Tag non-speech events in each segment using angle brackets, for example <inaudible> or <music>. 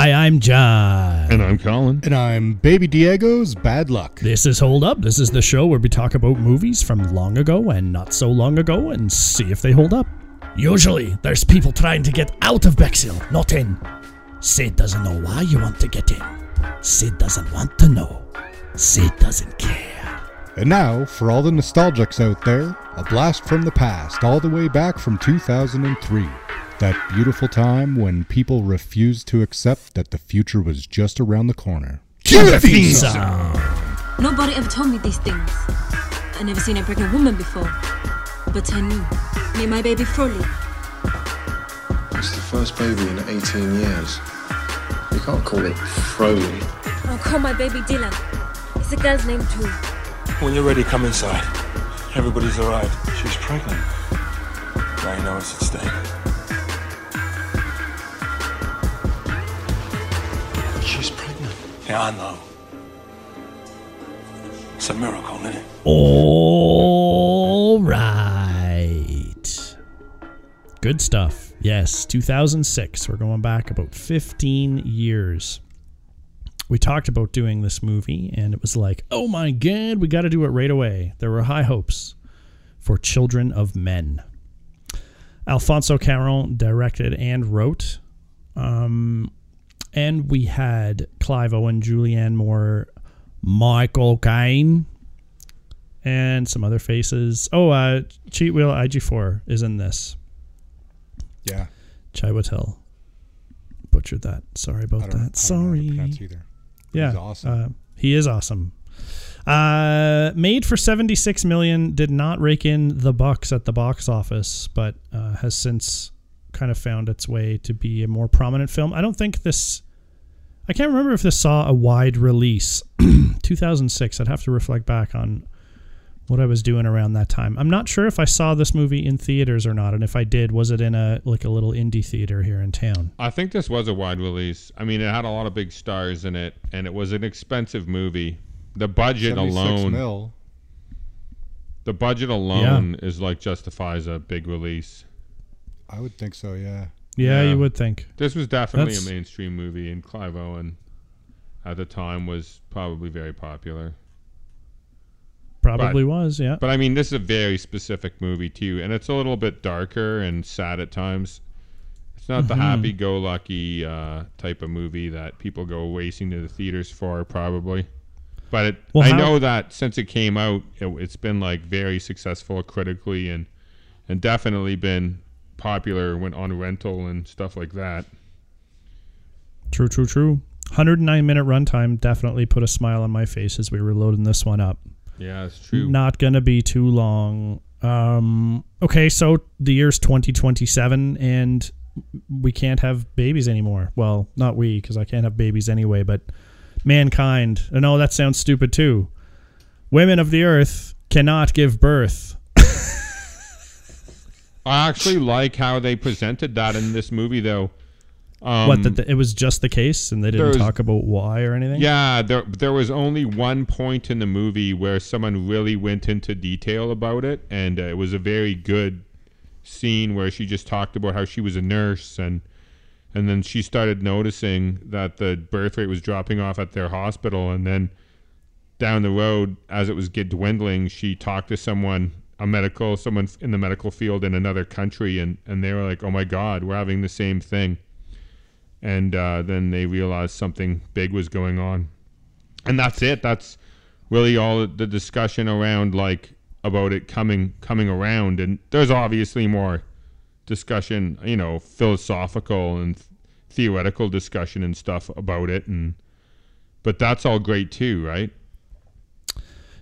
Hi, I'm John. And I'm Colin. And I'm Baby Diego's Bad Luck. This is Hold Up. This is the show where we talk about movies from long ago and not so long ago and see if they hold up. Usually, there's people trying to get out of Bexhill, not in. Sid doesn't know why you want to get in. Sid doesn't want to know. Sid doesn't care. And now, for all the nostalgics out there, a blast from the past, all the way back from 2003. That beautiful time when people refused to accept that the future was just around the corner. Cue the theme song. Nobody ever told me these things. I never seen a pregnant woman before. But I knew. Me and my baby Froley. It's the first baby in 18 years. You can't call it Froley. I'll call my baby Dylan. It's a girl's name too. When you're ready, come inside. Everybody's arrived. She's pregnant. Now you know what's at stake. She's pregnant. Yeah, I know. It's a miracle, isn't it? All right. Good stuff. Yes, 2006. We're going back about 15 years. We talked about doing this movie, and it was like, oh my God, we got to do it right away. There were high hopes for Children of Men. Alfonso Cuarón directed and wrote. Um, and we had Clive Owen, Julianne Moore, Michael Caine, and some other faces. Oh, uh, Cheat Wheel IG4 is in this. Yeah. Chiwetel butchered that. Sorry about don't, I don't know how that. Sorry. either. Yeah, He's awesome. Uh, he is awesome. Uh, made for 76 million, did not rake in the bucks at the box office, but uh, has since kind of found its way to be a more prominent film. I don't think this. I can't remember if this saw a wide release. <clears throat> 2006. I'd have to reflect back on what I was doing around that time. I'm not sure if I saw this movie in theaters or not, and if I did, was it in a like a little indie theater here in town? I think this was a wide release. I mean, it had a lot of big stars in it, and it was an expensive movie. The budget 76 alone, mil. the budget alone is like justifies a big release. I would think so, yeah. Yeah, Yeah. you would think. This was definitely That's- a mainstream movie, and Clive Owen at the time was probably very popular. Probably was, yeah. But I mean, this is a very specific movie too, and it's a little bit darker and sad at times. It's not the Mm-hmm. happy-go-lucky uh, type of movie that people go racing to the theaters for, probably. But it, Well, I how- know that since it came out, it, it's been like very successful critically, and and definitely been popular when on rental and stuff like that. True, true, true. 109 minute runtime definitely put a smile on my face as we were loading this one up. Yeah, it's true. Not gonna be too long. Um, okay, so the year's 2027 and we can't have babies anymore. Well, not we, because I can't have babies anyway, but mankind. I know that sounds stupid too. Women of the earth cannot give birth. I actually like how they presented that in this movie, though. Um, what, that it was just the case and they didn't was- talk about why or anything? Yeah, there there was only one point in the movie where someone really went into detail about it, and uh, it was a very good scene where she just talked about how she was a nurse and and then she started noticing that the birth rate was dropping off at their hospital, and then down the road, as it was get dwindling, she talked to someone, a medical, someone in the medical field in another country, and and they were like, "Oh my God, we're having the same thing." and uh, then they realized something big was going on, and that's it. That's really all the discussion around like about it coming coming around, and there's obviously more discussion, you know, philosophical and theoretical discussion and stuff about it, and but that's all great too, right?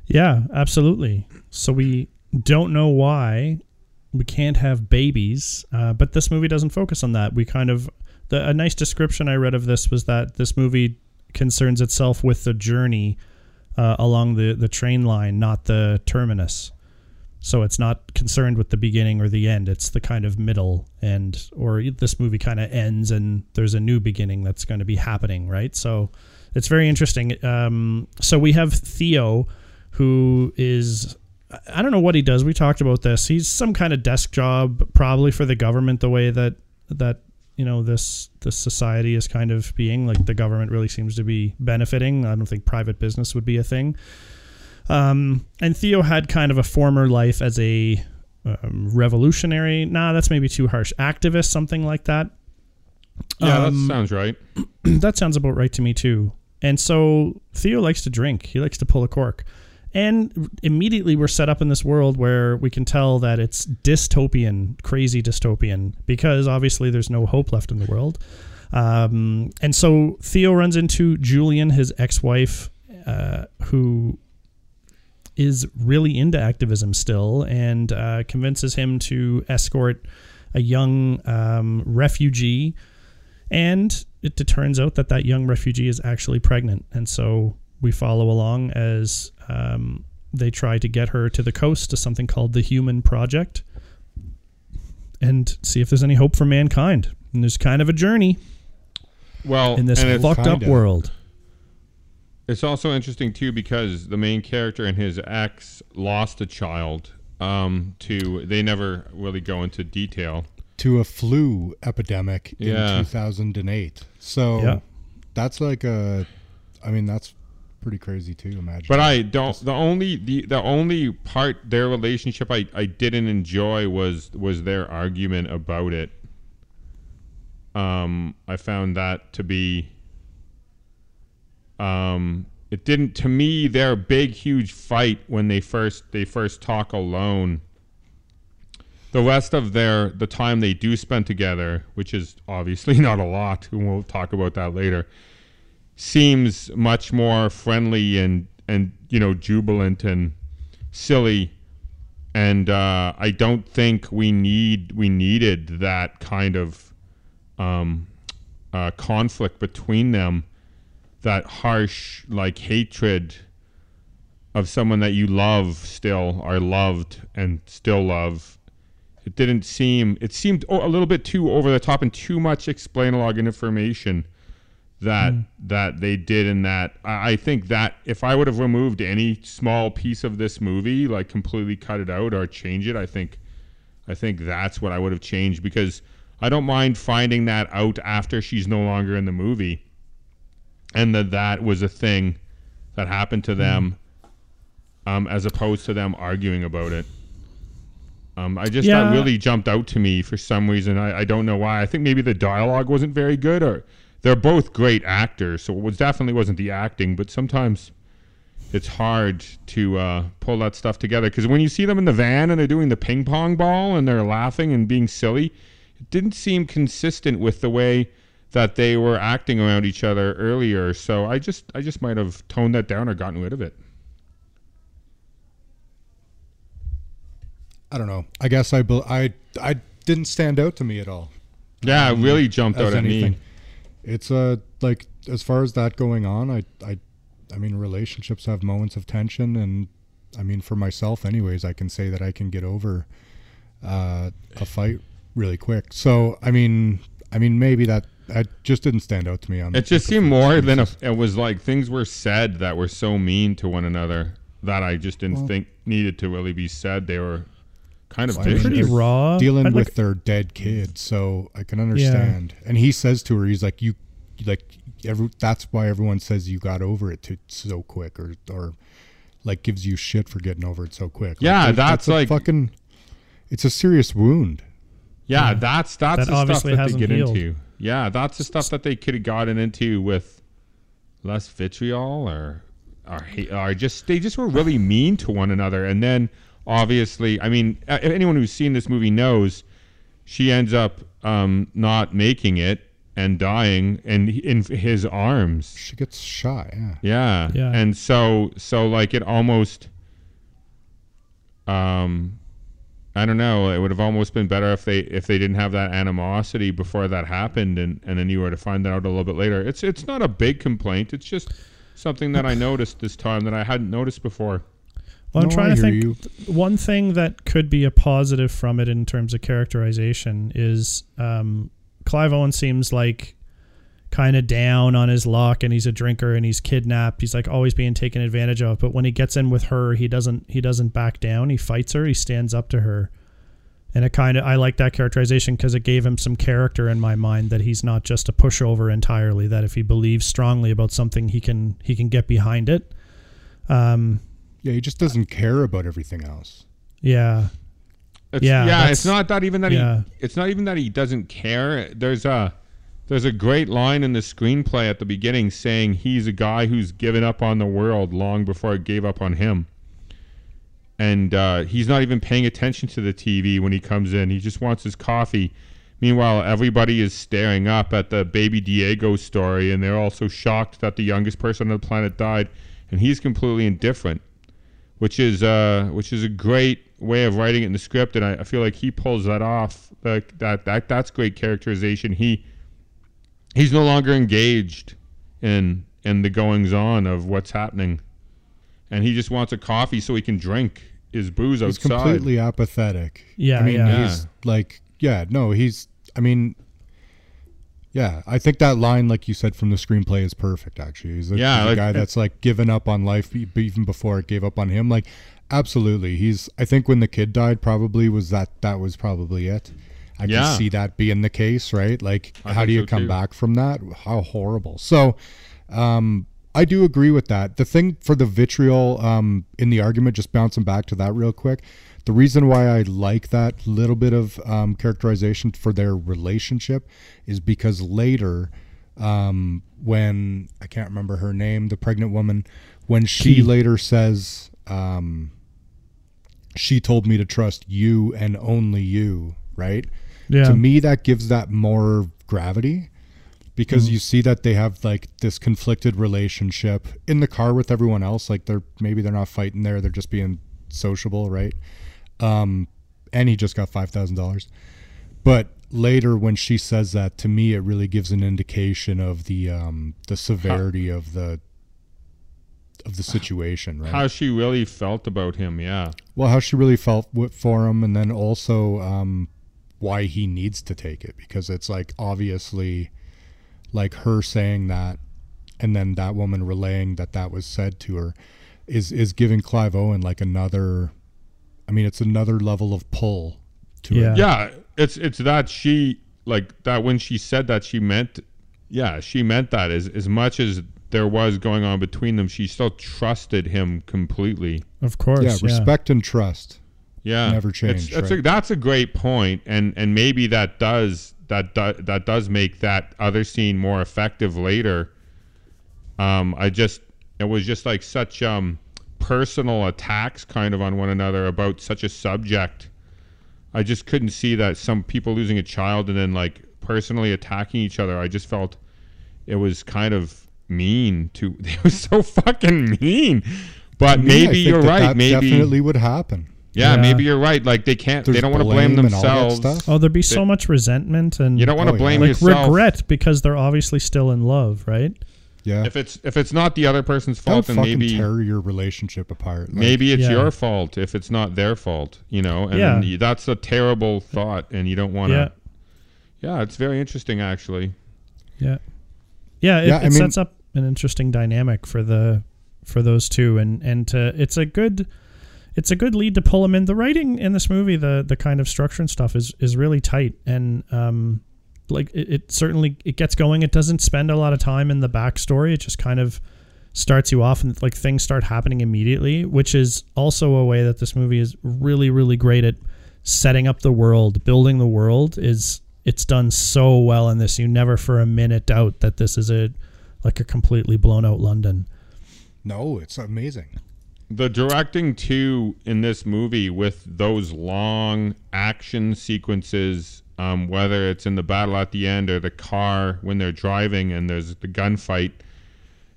Yeah, absolutely. So we don't know why we can't have babies, uh, but this movie doesn't focus on that. We kind of the a nice description I read of this was that this movie concerns itself with the journey uh, along the the train line, not the terminus. So it's not concerned with the beginning or the end. It's the kind of middle and or this movie kind of ends and there's a new beginning that's going to be happening, right? So it's very interesting. Um, so we have Theo, who is I don't know what he does. We talked about this. He's some kind of desk job, probably for the government. The way that that you know this this society is kind of being like the government really seems to be benefiting. I don't think private business would be a thing. Um, and Theo had kind of a former life as a um, revolutionary. Nah, that's maybe too harsh. Activist, something like that. Yeah, Um, that sounds right. <clears throat> that sounds about right to me too. And so Theo likes to drink. He likes to pull a cork. And immediately we're set up in this world where we can tell that it's dystopian, crazy dystopian, because obviously there's no hope left in the world. Um, and so Theo runs into Julian, his ex wife, uh, who is really into activism still and uh, convinces him to escort a young um, refugee and it turns out that that young refugee is actually pregnant. And so we follow along as um, they try to get her to the coast to something called the Human Project and see if there's any hope for mankind. And there's kind of a journey Well, in this fucked up kinda. world. it's also interesting too because the main character and his ex lost a child. Um, to they never really go into detail. to a flu epidemic Yeah. in 2008. So Yeah. that's like a, I mean, that's pretty crazy too. Imagine. But I don't. The only the the only part their relationship I, I didn't enjoy was was their argument about it. Um, I found that to be. Um, it didn't to me their big huge fight when they first they first talk alone. The rest of their the time they do spend together, which is obviously <laughs> not a lot, and we'll talk about that later seems much more friendly and and you know jubilant and silly. And uh, I don't think we need we needed that kind of um, uh, conflict between them that harsh like hatred of someone that you love still are loved and still love. It didn't seem it seemed a little bit too over the top and too much explain log information that that they did in that I, think that if I would have removed any small piece of this movie, like completely cut it out or change it, I think I think that's what I would have changed because I don't mind finding that out after she's no longer in the movie. And that that was a thing that happened to them um, as opposed to them arguing about it. Um, I just Yeah. that really jumped out to me for some reason. I, I don't know why. I think maybe the dialogue wasn't very good, or they're both great actors, so it was definitely wasn't the acting. But sometimes it's hard to uh, pull that stuff together because when you see them in the van and they're doing the ping pong ball and they're laughing and being silly, it didn't seem consistent with the way that they were acting around each other earlier. So I just I just might have toned that down or gotten rid of it. I don't know. I guess I, I, I didn't stand out to me at all. Yeah, it really jumped out at anything. me. It's uh like as far as that going on, I I I mean relationships have moments of tension and I mean for myself anyways, I can say that I can get over uh, a fight really quick. So I mean I mean maybe that that just didn't stand out to me on It just seemed more than a, it was like things were said that were so mean to one another that I just didn't Well- think needed to really be said. They were kind of I mean. Pretty raw. dealing I'd with like- their dead kid, so I can understand. And he says to her, he's like, "You, like, every, that's why everyone says you got over it too so quick, or or like gives you shit for getting over it so quick." Yeah, there's- that's a like- fucking. It's a serious wound. Yeah, that's that's That the stuff that they hasn't get healed. into. Yeah, that's the stuff that they could have gotten into with less vitriol or or, or just they just were really mean to one another. And then obviously, I mean, a- anyone who's seen this movie knows she ends up um, not making it and dying and in his arms. She gets shot. Yeah. Yeah. Yeah. And so so like it almost um I don't know, it would have almost been better if they if they didn't have that animosity before that happened and and then you were to find that out a little bit later. It's it's not a big complaint. It's just something that I <sighs> noticed this time that I hadn't noticed before. Well, I'm No, trying I to think. you. One thing that could be a positive from it in terms of characterization is um, Clive Owen seems like kind of down on his luck, and he's a drinker, and he's kidnapped. He's like always being taken advantage of. But when he gets in with her, he doesn't. He doesn't back down. He fights her. He stands up to her, and it kind of I like that characterization because it gave him some character in my mind that he's not just a pushover entirely. That if he believes strongly about something, he can he can get behind it. Um, Yeah, he just doesn't care about everything else. yeah, It's, Yeah, yeah, it's not that even that yeah. he. It's not even that he doesn't care. There's a there's a great line in the screenplay at the beginning saying he's a guy who's given up on the world long before it gave up on him. And uh, he's not even paying attention to the TV when he comes in. He just wants his coffee. Meanwhile, everybody is staring up at the baby Diego story, and they're all so shocked that the youngest person on the planet died, and he's completely indifferent which is uh, which is a great way of writing it in the script, and I, I feel like he pulls that off. Like that that that's great characterization. He he's no longer engaged in in the goings on of what's happening, and he just wants a coffee so he can drink his booze He's outside. completely apathetic. Yeah, I mean, yeah. he's like, yeah, no, he's. I mean, yeah, I think that line, like you said from the screenplay, is perfect. Actually, he's a, Yeah, he's a like- guy that's like given up on life e- even before it gave up on him. Like, absolutely, he's. I think when the kid died, probably was that that was probably it. I Yeah. can see that being the case, right? Like, I how do you so, come too. back from that? How horrible. So, um, I do agree with that. The thing for the vitriol um, in the argument, just bouncing back to that real quick, the reason why I like that little bit of um, characterization for their relationship is because later, um, when I can't remember her name, the pregnant woman, when she Kee. later says, um, she told me to trust you and only you, right? yeah. to me that gives that more gravity because you see that they have like this conflicted relationship in the car with everyone else like they're maybe they're not fighting there they're just being sociable right um and he just got $5000 but later when she says that to me it really gives an indication of the um the severity of the of the situation right How she really felt about him, yeah. well how she really felt for him and then also um why he needs to take it because it's like obviously like her saying that and then that woman relaying that that was said to her is is giving Clive Owen like another I mean it's another level of pull to Yeah. it Yeah, it's it's that she like that when she said that she meant yeah, she meant that as as much as there was going on between them, she still trusted him completely. of course. yeah Yeah, respect and trust Yeah, Never It's, changed, it's right. a, that's a great point, and and maybe that does that do, that does make that other scene more effective later. Um, I just it was just like such um personal attacks kind of on one another about such a subject. I just couldn't see that some people losing a child and then like personally attacking each other. I just felt it was kind of mean to. <laughs> It was so fucking mean. But To me, I maybe think you're that right. that maybe definitely would happen yeah, Yeah. maybe you're right. Like they can't. they don't want to blame blame and all that themselves. stuff. Oh, there'd be so much resentment and You don't want to Oh, yeah. blame like yourself. regret because they're obviously still in love, right? yeah If it's if it's not the other person's that would fault, then fucking maybe tear your relationship apart Like, maybe it's Yeah. your fault if it's not their fault. You know, and Yeah. you- that's a terrible thought, and you don't want to. Yeah, it's very interesting actually. Yeah, yeah. It, Yeah, I it mean- sets up an interesting dynamic for the for those two, and and to, it's a good it's a good lead to pull them in. The writing in this movie, the the kind of structure and stuff is is really tight, and um, like it, it certainly it gets going. It doesn't spend a lot of time in the backstory. It just kind of starts you off and like things start happening immediately, which is also a way that this movie is really really great at setting up the world, building the world is it's done so well in this. You never for a minute doubt that this is a like a completely blown out London. no it's amazing The directing too in this movie with those long action sequences, um, whether it's in the battle at the end or the car when they're driving and there's the gunfight,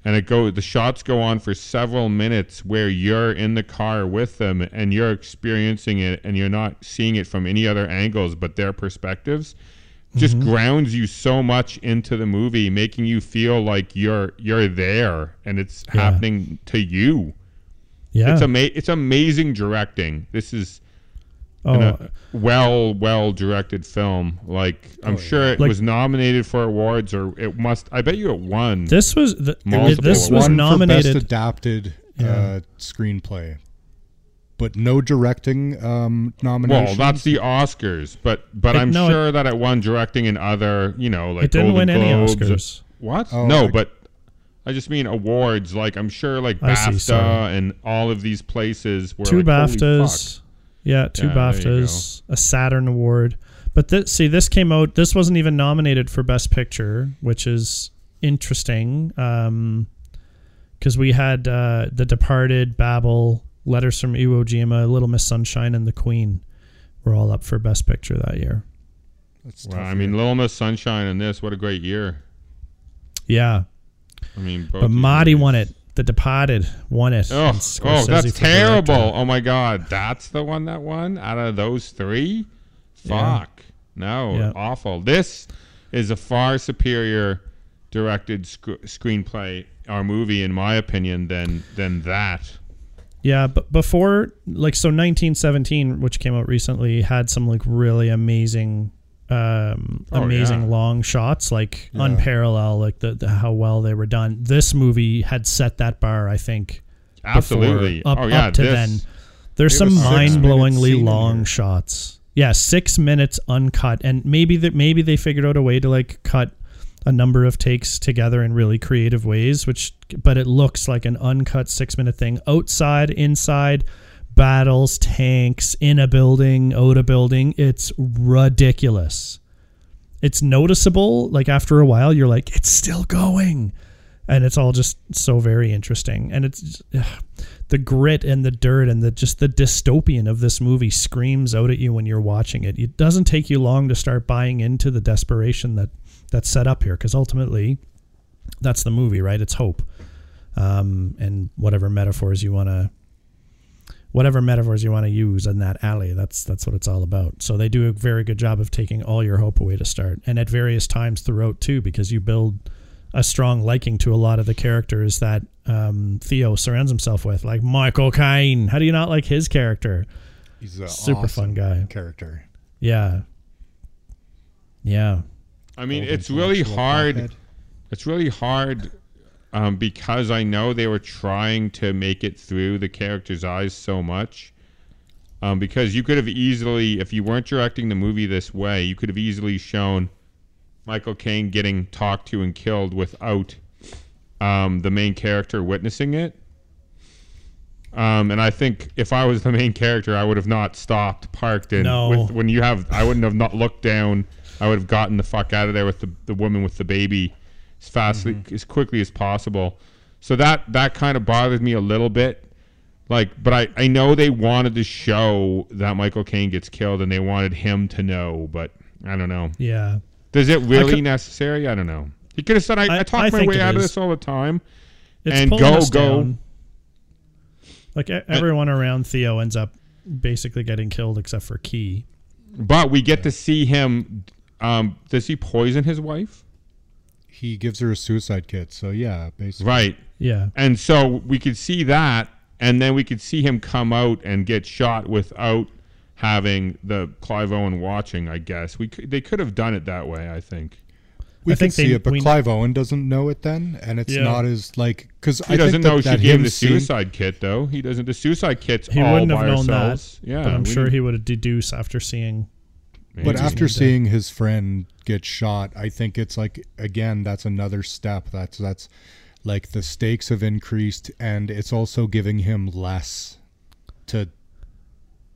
and it go the shots go on for several minutes where you're in the car with them and you're experiencing it and you're not seeing it from any other angles but their perspectives just grounds you so much into the movie making you feel like you're you're there and it's Yeah. happening to you Yeah. it's ama- it's amazing directing. This is oh, an, well well directed film. Like I'm sure it Like- was nominated for awards or it must. I bet you it won. this was the, Multiple this was awards. One for best nominated. adapted Yeah. uh, screenplay but no directing um, nominations. Well, that's the Oscars, but but It- I'm no, it- sure that it won directing in other, you know, like it didn't Golden win any Oscars. What? Oh, no, I- but I just mean awards. Like I'm sure, like I see, BAFTA and all of these places were two like, BAFTAs. Yeah, two Yeah, BAFTAs, a Saturn Award. But this, see, this came out. This wasn't even nominated for Best Picture, which is interesting. Um, because we had uh, The Departed, Babel, Letters from Iwo Jima, Little Miss Sunshine, and The Queen were all up for Best Picture that year. That's Well, tough I mean. Little Miss Sunshine and this, what a great year. Yeah, I mean, both but these Marty won it. The Departed won it. Oh, oh, that's terrible. director. Oh my God, that's the one that won out of those three. Yeah. Fuck, no, Yeah. awful. This is a far superior directed sc- screenplay or movie, in my opinion, than than that. Yeah, but before like so 1917 which came out recently had some like really amazing um Oh, amazing yeah. long shots like Yeah. unparalleled like the, the how well they were done. This movie had set that bar I think before- Absolutely. up, oh yeah, up to this, then. There's some six mind-blowingly long shots. Yeah, 6 minutes uncut and maybe that maybe they figured out a way to like cut a number of takes together in really creative ways which but it looks like an uncut 6 minute thing. Outside inside battles tanks in a building out a building. It's ridiculous. It's noticeable like after a while you're like it's still going. And it's all just so very interesting. And it's ugh, the grit and the dirt and the just the dystopian of this movie screams out at you when you're watching it. It doesn't take you long to start buying into the desperation that that's set up here because ultimately that's the movie right it's hope um, and whatever metaphors you want to whatever metaphors you want to use in that alley that's that's what it's all about so they do a very good job of taking all your hope away to start and at various times throughout too because you build a strong liking to a lot of the characters that um, Theo surrounds himself with, like Michael Caine. How do you not like his character? He's a super fun guy. character. Yeah, yeah, I mean, it's really hard. It's really hard um, because I know they were trying to make it through the character's eyes so much. Um, because you could have easily, if you weren't directing the movie this way, you could have easily shown Michael Caine getting talked to and killed without um, the main character witnessing it. Um, and I think if I was the main character, I would have not stopped, parked, and No. with, when you have, I wouldn't have not looked down. I would have gotten the fuck out of there with the, the woman with the baby as fast mm-hmm. as quickly as possible. So that that kind of bothered me a little bit. Like, but I, I know they wanted to show that Michael Caine gets killed and they wanted him to know, but I don't know. yeah. Is it really could- necessary? I don't know. He could have said, I, I, I- talk I my way out of this all the time. It's And go, go. down. Like everyone around Theo ends up basically getting killed except for Kee. But we get to see him. Um, does he poison his wife? He gives her a suicide kit. So yeah, basically. Right. Yeah, And so we could see that, and then we could see him come out and get shot without having the Clive Owen watching. I guess we could, they could have done it that way. I think We I can think see they- it, but we- Clive Owen doesn't know it then, and it's Yeah. not as like because he I doesn't think know that, she that gave him the seeing- suicide kit though. He doesn't. The suicide kit's he all wouldn't by have known ourselves. that. Yeah, but I'm sure didn't- he would have deduced after seeing. But after seeing his friend get shot, I think it's like again that's another step. That's that's like the stakes have increased, and it's also giving him less to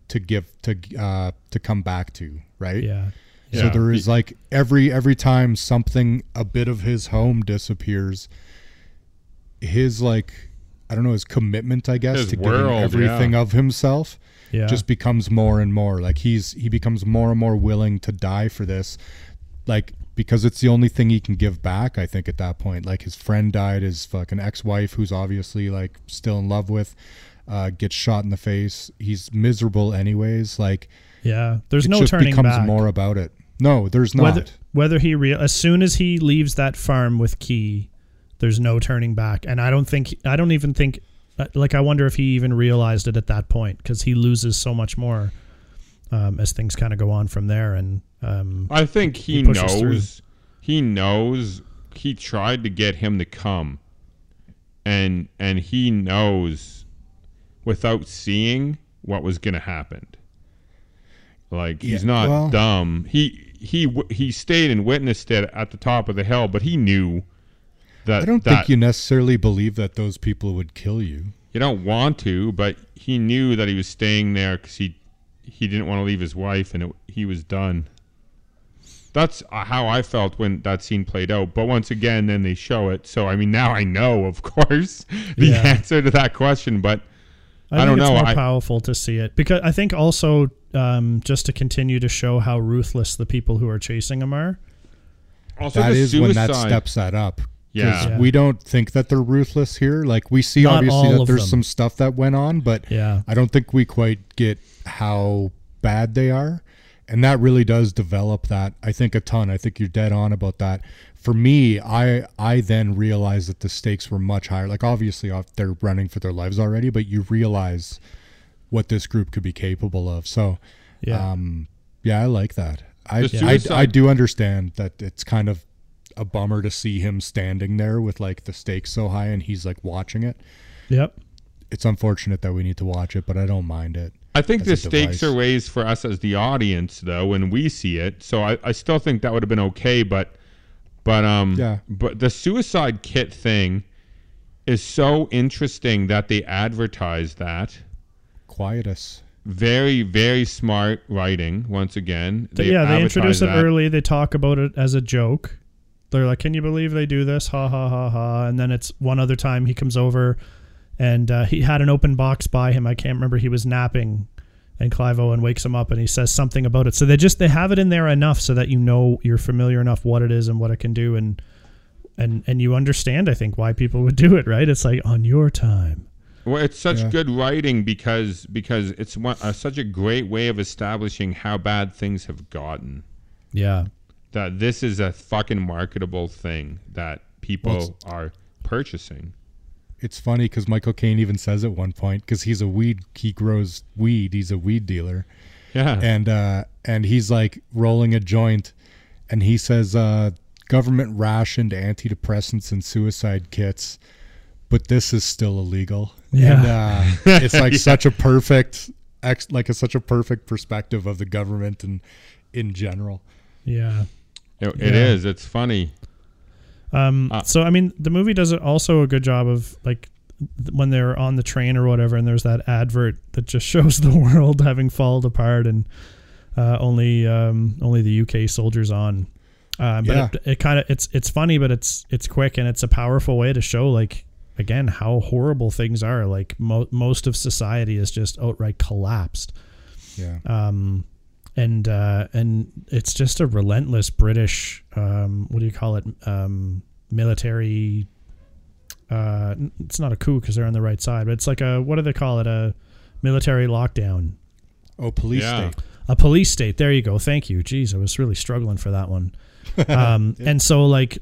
to give to uh to come back to, right? Yeah, So Yeah. there is like every every time something a bit of his home disappears, his like I don't know his commitment I guess His to world, giving everything yeah. of himself yeah. just becomes more and more like he's he becomes more and more willing to die for this like because it's the only thing he can give back i think at that point like his friend died his fucking ex-wife who's obviously like still in love with uh gets shot in the face he's miserable anyways like yeah. There's it no just turning becomes back. more about it no there's not whether whether he real as soon as he leaves that farm with Kee, there's no turning back. And I don't think I don't even think like I wonder if he even realized it at that point because he loses so much more um, as things kind of go on from there. And um, I think he, He pushes through. knows. He knows. He tried to get him to come, and and he knows, without seeing, what was going to happen. Like he's Yeah, not well- dumb. He he he stayed and witnessed it at the top of the hill, but he knew that I don't that think you necessarily believe that those people would kill you. you don't want to, but he knew that he was staying there because he he didn't want to leave his wife, and it, he was done. That's uh, how I felt when that scene played out. But once again, then they show it, so I mean now I know, of <laughs> course, the Yeah. answer to that question. But I, I don't know. it's more I- powerful to see it because I think also um, just to continue to show how ruthless the people who are chasing him are. also That is suicide. when that steps that up. 'Cause Yeah. Yeah. we don't think that they're ruthless here. Like we see Not obviously that there's them. some stuff that went on, but Yeah. I don't think we quite get how bad they are. And that really does develop that I think a ton. I think you're dead on about that. For me, I I then realized that the stakes were much higher. Like obviously off- they're running for their lives already, but you realize what this group could be capable of. So Yeah. um yeah, I like that. I, The I I do understand that it's kind of a bummer to see him standing there with like the stakes so high and he's like watching it. yep. It's unfortunate that we need to watch it, but I don't mind it. I think the stakes device. are raised for us as the audience, though, when we see it. So I, I still think that would have been okay, but but um Yeah. but the suicide kit thing is so interesting that they advertise that. Quietus. Very very smart writing. Once again, Th- yeah, they advertise introduce it that. early. They talk about it as a joke. They're like, "Can you believe they do this?" Ha ha ha ha. And then it's one other time he comes over, and uh, he had an open box by him. I can't remember. He was napping, and Clive Owen wakes him up, and he says something about it. So they just they have it in there enough so that you know you're familiar enough what it is and what it can do, and and and you understand. I think why people would do it. Right? It's like on your time. Well, it's such Yeah. good writing because because it's one, uh, such a great way of establishing how bad things have gotten. Yeah. That this is a fucking marketable thing that people Well, are purchasing. It's funny because Michael Caine even says at one point because he's a weed, he grows weed. He's a weed dealer, Yeah. and uh, and he's like rolling a joint, and he says, uh, "Government rationed antidepressants and suicide kits, but this is still illegal." Yeah. and, uh, <laughs> it's like such a perfect, ex- like a, such a perfect perspective of the government and in general. Yeah. It, it Yeah. is. It's funny. Um, Uh, so I mean, the movie does also a good job of like when they're on the train or whatever, and there's that advert that just <laughs> shows the world having fallen apart and uh, only um, only the UK soldiers on. Uh, but Yeah. it, it kind of it's it's funny, but it's it's quick and it's a powerful way to show like again how horrible things are. Like mo- most of society is just outright collapsed Yeah, um, and uh, and it's just a relentless British um, what do you call it um, military. Uh, it's not a coup because they're on the right side, but it's like a what do they call it? A military lockdown, oh, police Yeah. state. a police state. There you go. Thank you. Jeez, I was really struggling for that one. <laughs> Um, And so like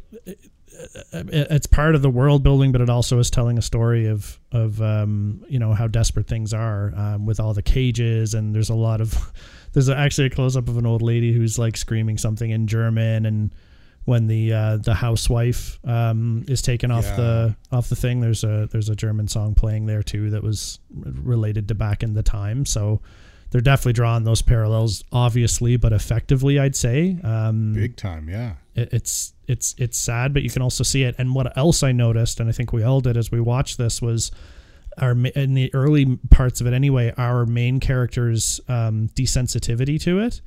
it's part of the world building, but it also is telling a story of of um, you know how desperate things are um, with all the cages, and there's a lot of there's actually a close up of an old lady who's like screaming something in German, and when the uh, the housewife um, is taken off Yeah. the off the thing, there's a there's a German song playing there too that was related to back in the time, so. They're definitely drawing those parallels, obviously, but effectively, I'd say. Um, Big time, yeah. it- it's it's it's sad, but you can also see it. And what else I noticed, and I think we all did as we watched this, was our in the early parts of it anyway, our main character's um, desensitivity to it.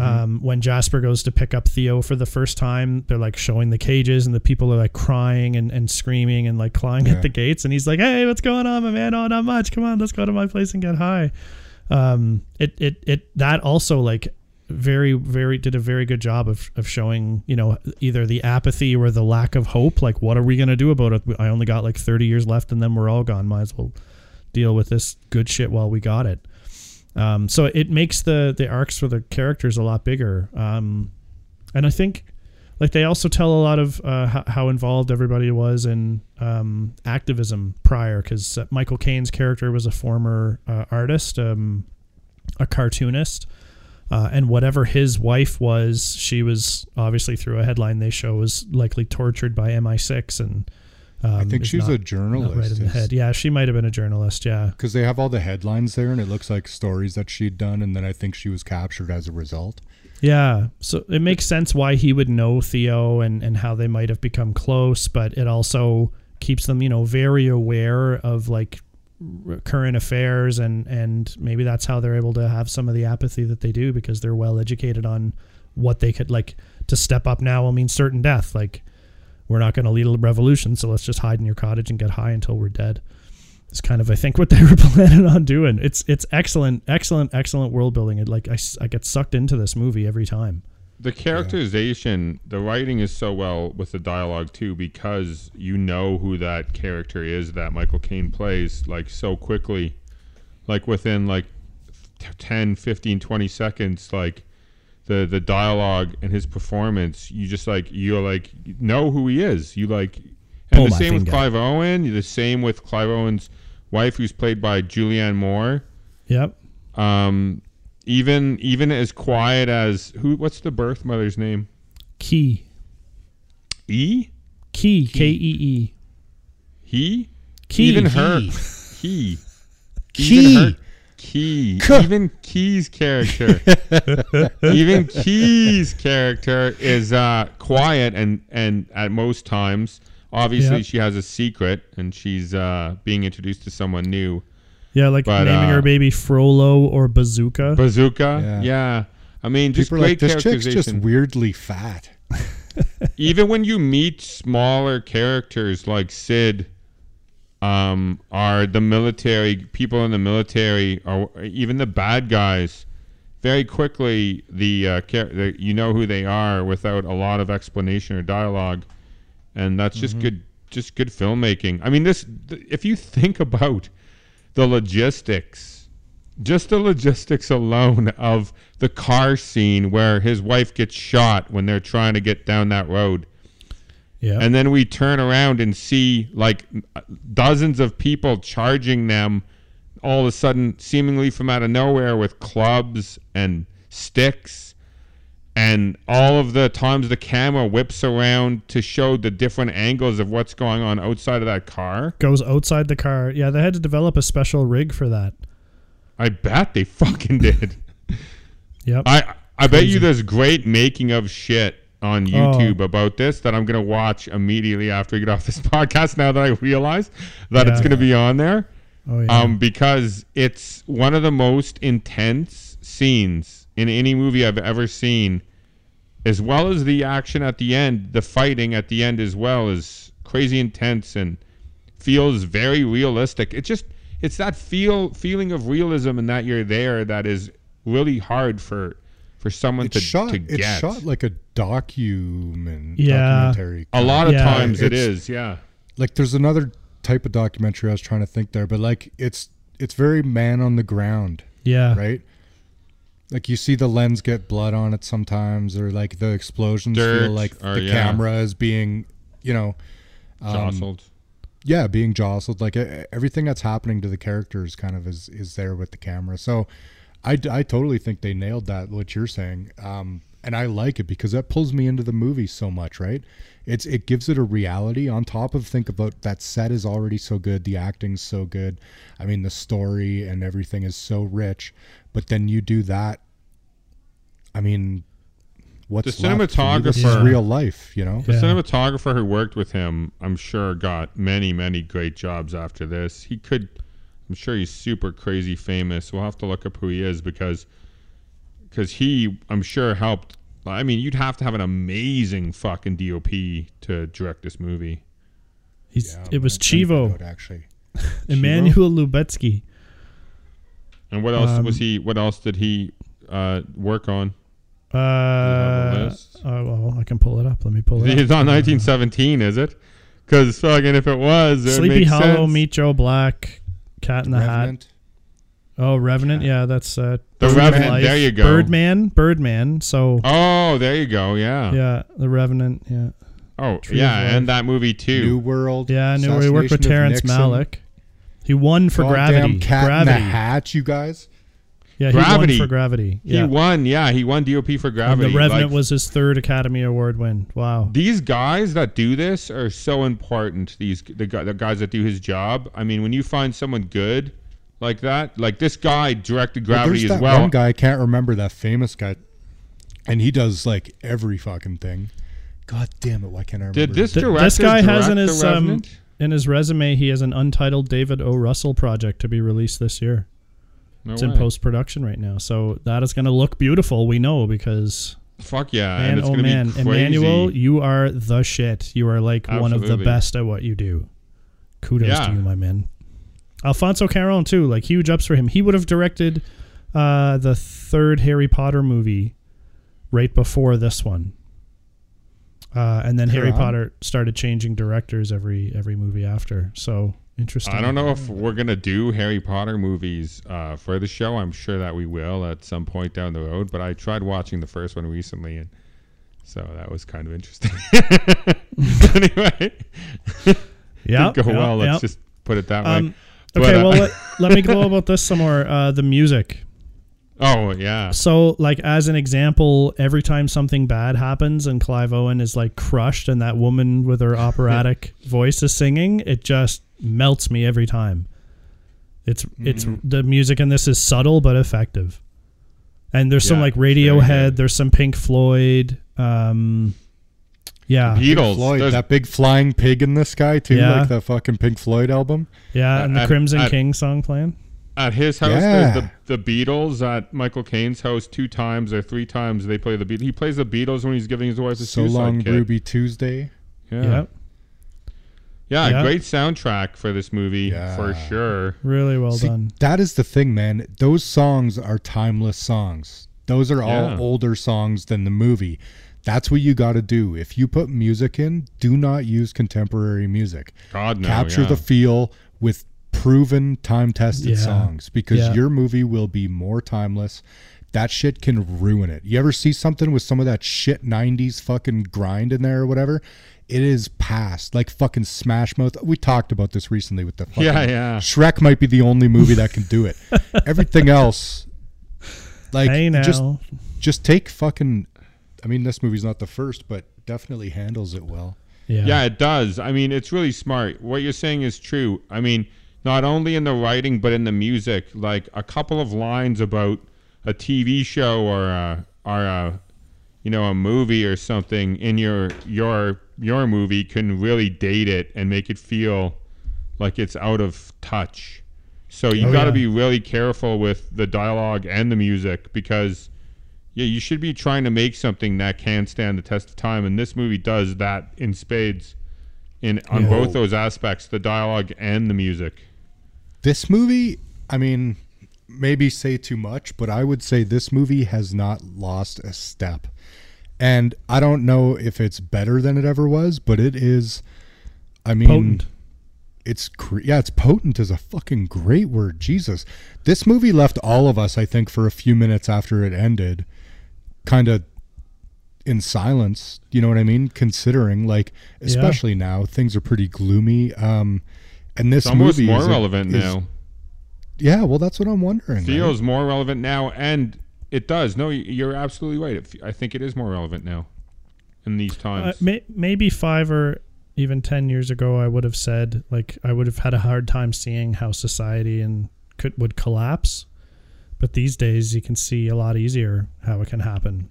Um, when Jasper goes to pick up Theo for the first time, they're like showing the cages, and the people are like crying and, and screaming and like clawing Yeah. at the gates. And he's like, "Hey, what's going on, my man? Oh, not much. Come on, let's go to my place and get high." Um, it it it that also like very very did a very good job of of showing you know either the apathy or the lack of hope. Like, what are we gonna do about it? I only got like thirty years left, and then we're all gone. Might as well deal with this good shit while we got it. Um, so it makes the the arcs for the characters a lot bigger. Um, and I think like they also tell a lot of uh, how, how involved everybody was in um, activism prior because uh, Michael Caine's character was a former uh, artist, um, a cartoonist. Uh, and whatever his wife was, she was obviously through a headline they show was likely tortured by MI6 and Um, I think she's not- a journalist. right in the head. Yeah, she might have been a journalist. Yeah, because they have all the headlines there and it looks like stories that she'd done and then i think she was captured as a result yeah. So it makes sense why he would know Theo and and how they might have become close, but it also keeps them, you know, very aware of like current affairs and and maybe that's how they're able to have some of the apathy that they do because they're well educated on what they could like to step up now will mean certain death. Like we're not going to lead a revolution so let's just hide in your cottage and get high until we're dead. It's kind of i think <laughs> what they were planning on doing. It's it's excellent excellent excellent world building. It like I, I get sucked into this movie every time The characterization, the writing is so well with the dialogue too because you know who that character is that Michael Caine plays like so quickly. Like within like t- 10, 15, 20 seconds like the the dialogue and his performance, you just like you're like know who he is. You like and Pull the same with. Clive Owen, the same with Clive Owen's wife who's played by Julianne Moore. yep Um even even as quiet as who what's the birth mother's name? Kee E? Kee k-e-e He? Kee Even <laughs> her. Kee. He. Kee. Even her. Kee. Even Kee's character. <laughs> even Kee's character is uh, quiet and, and at most times. Obviously, Yeah. she has a secret and she's uh, being introduced to someone new. Yeah like But, naming uh, her baby frollo or bazooka Bazooka. Yeah. Yeah. I mean, just people are like this chick's just weirdly fat <laughs> even when you meet smaller characters like Sid, um, are the military people in the military, or even the bad guys, very quickly the, uh, char- the you know who they are without a lot of explanation or dialogue, and that's just good, just good filmmaking. I mean, this th- if you think <laughs> about the logistics just the logistics alone of the car scene where his wife gets shot when they're trying to get down that road. yeah And then we turn around and see like dozens of people charging them all of a sudden, seemingly from out of nowhere, with clubs and sticks. And all of the times the camera whips around to show the different angles of what's going on outside of that car. goes outside the car yeah they had to develop a special rig for that I bet they fucking did. <laughs> yep I I bet you Crazy. there's great making of shit on YouTube about this that I'm gonna watch immediately after we get off this <laughs> podcast. Now that I realize that it's gonna be on there, oh yeah um, because it's one of the most intense scenes in any movie I've ever seen, as well as the action at the end. The fighting at the end as well is crazy intense and feels very realistic. It just it's that feel feeling of realism and that you're there that is really hard for for someone it's to, shot to it's shot like a document Yeah. documentary a lot of Yeah, times it it's- yeah. like there's another type of documentary I was trying to think there, but like it's it's very man on the ground, yeah right? Like you see the lens get blood on it sometimes, or like the explosions Dirt, feel like or the yeah. camera is being, you know, um, Jostled. yeah, being jostled. Like everything that's happening to the characters kind of is is there with the camera. So I, I totally think they nailed that what you're saying. Um, and I like it because that pulls me into the movie so much, right? It's it gives it a reality on top of think about that set is already so good, the acting's so good. I mean the story and everything is so rich, but then you do that I mean what's The left? For This is real life, you know? The Yeah. cinematographer who worked with him, I'm sure, got many, many great jobs after this. He could, I'm sure he's super crazy famous. We'll have to look up who he is because, because he, I'm sure, helped. I mean, you'd have to have an amazing fucking DOP to direct this movie. He's, Yeah, it was I'm trying to figure Chivo out, actually. <laughs> Emmanuel Lubezki And what else Um, was he? What else did he uh, work on? uh, have a list? oh well I can pull it up let me pull it up. It's up on 1917, is it? Because fucking if it was, it Sleepy Hollow sense. Meet Joe Black Cat in the Hat Revenant. Oh Revenant yeah that's uh The Revenant, Life. there you go. Birdman Birdman so Oh, there you go. Yeah. yeah the Revenant yeah Oh, Tree yeah, and that movie too. New World. yeah I knew he worked with Terrence Nixon, Malick he won for Goddamn Gravity Cat Gravity in the Hat, you guys. Yeah, Gravity. won for Gravity. He won. Yeah, he won DOP for and Gravity. The Revenant Like, was his third Academy Award win. Wow. these guys that do this are so important. These the, the guys that do his job. I mean, when you find someone good like that, like this guy directed Gravity there's as that well. one guy I can't remember that famous guy, and he does like every fucking thing. God damn it! Why can't I remember? Did this his Th- director this guy has in his um, in his resume he has an untitled David O. Russell project to be released this year. No It's in post production right now, so that is going to look beautiful. We know because Fuck yeah, man, and it's oh man, be crazy. Emmanuel, you are the shit. You are like one of the best at what you do. Kudos Yeah. to you, my man. Alfonso Cuarón too, like huge ups for him. He would have directed uh, the third Harry Potter movie right before this one. Uh, and then Harry Potter started changing directors every every movie after. So interesting. I don't know if we're gonna do Harry Potter movies uh, for the show. I'm sure that we will at some point down the road. But I tried watching the first one recently, and so that was kind of interesting. <laughs> anyway, <laughs> Yeah. go yeah, well. Let's just put it that way. Um, But, okay, uh, well let, <laughs> let me go about this some more. Uh, the music. oh yeah, So, like as an example, every time something bad happens and Clive Owen is like crushed and that woman with her operatic <laughs> voice is singing, it just melts me every time. It's it's Mm-hmm. the music in this is subtle but effective. And there's some like it's Radiohead, there's some Pink Floyd, um yeah. Beatles. Floyd, There's- that big flying pig in the sky too, Yeah. like the fucking Pink Floyd album. Yeah, and the at- Crimson at- King song playing. At his house, Yeah. there's the, the Beatles. At Michael Caine's house, two times or three times they play the Beatles. He plays the Beatles when he's giving his wife a So suicide long, kit. Ruby Tuesday. Yeah. Yep. yeah, Yeah. great soundtrack for this movie Yeah. for sure. Really well See, done. that is the thing, man. Those songs are timeless songs. Those are all Yeah. older songs than the movie. That's what you got to do. If you put music in, do not use contemporary music. God no, Capture yeah. the feel with proven time-tested Yeah. songs because Yeah. your movie will be more timeless. That shit can ruin it. You ever see something with some of that shit 90s fucking grind in there or whatever? It is past. Like fucking Smash Mouth. We talked about this recently with the fucking Yeah, yeah. Shrek might be the only movie that can do it. <laughs> Everything else, like, hey now. just just take fucking. I mean, this movie's not the first, but definitely handles it well. yeah. Yeah, it does. I mean, it's really smart. What you're saying is true. I mean, not only in the writing but in the music. Like a couple of lines about a TV show or a, or a, you know, a movie or something in your your your movie can really date it and make it feel like it's out of touch. So you Oh, got to yeah. be really careful with the dialogue and the music because yeah, you should be trying to make something that can stand the test of time, and this movie does that in spades, in on Yeah. both those aspects, the dialogue and the music. This movie, I mean, maybe say too much, but I would say this movie has not lost a step. And I don't know if it's better than it ever was, but it is. I mean, Potent. it's cre- yeah, it's potent is a fucking great word. Jesus, this movie left all of us, I think, for a few minutes after it ended, kind of in silence. You know what I mean? Considering, like, especially now, things are pretty gloomy. Um, and this It's almost movie more is relevant is- now. Yeah, well, that's what I'm wondering. right? Feels more relevant now, and it does. No, you're absolutely right. It, I think it is more relevant now in these Uh, times. may, maybe five or even ten years ago, I would have said like I would have had a hard time seeing how society and could would collapse. But these days, you can see a lot easier how it can happen.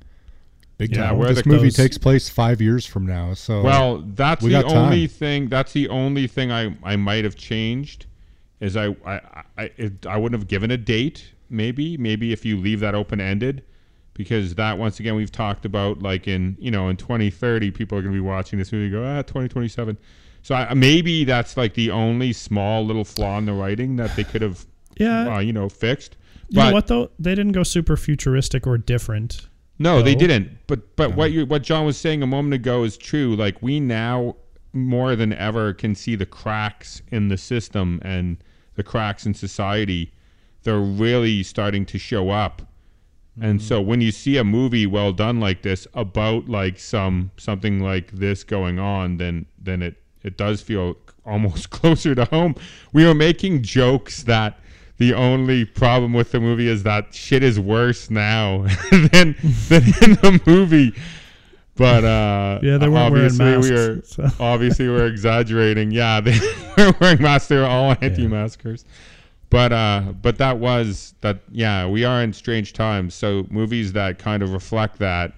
Big Yeah, time. where this movie those- takes place five years from now. So Well, that's we the got time. only thing. That's the only thing I, I might have changed. Is I I I, it, I wouldn't have given a date. Maybe maybe if you leave that open ended, because that once again we've talked about like in you know in 2030 people are going to be watching this movie and go ah 2027. So I, maybe that's like the only small little flaw in the writing that they could have Yeah, uh, you know fixed. You know what though? They didn't go super futuristic or different. No, they didn't. But but what you what John was saying a moment ago is true. Like we now more than ever can see the cracks in the system and the cracks in society. They're really starting to show up. And mm-hmm. so when you see a movie well done like this about like some something like this going on, then then it it does feel almost <laughs> closer to home. We were making jokes that the only problem with the movie is that shit is worse now <laughs> than than in the movie. But uh, Yeah, they weren't wearing obviously we masks, are so. <laughs> obviously we're exaggerating. Yeah, they <laughs> were wearing masks. They were all anti-maskers. But uh, but that was that. Yeah, we are in strange times. So movies that kind of reflect that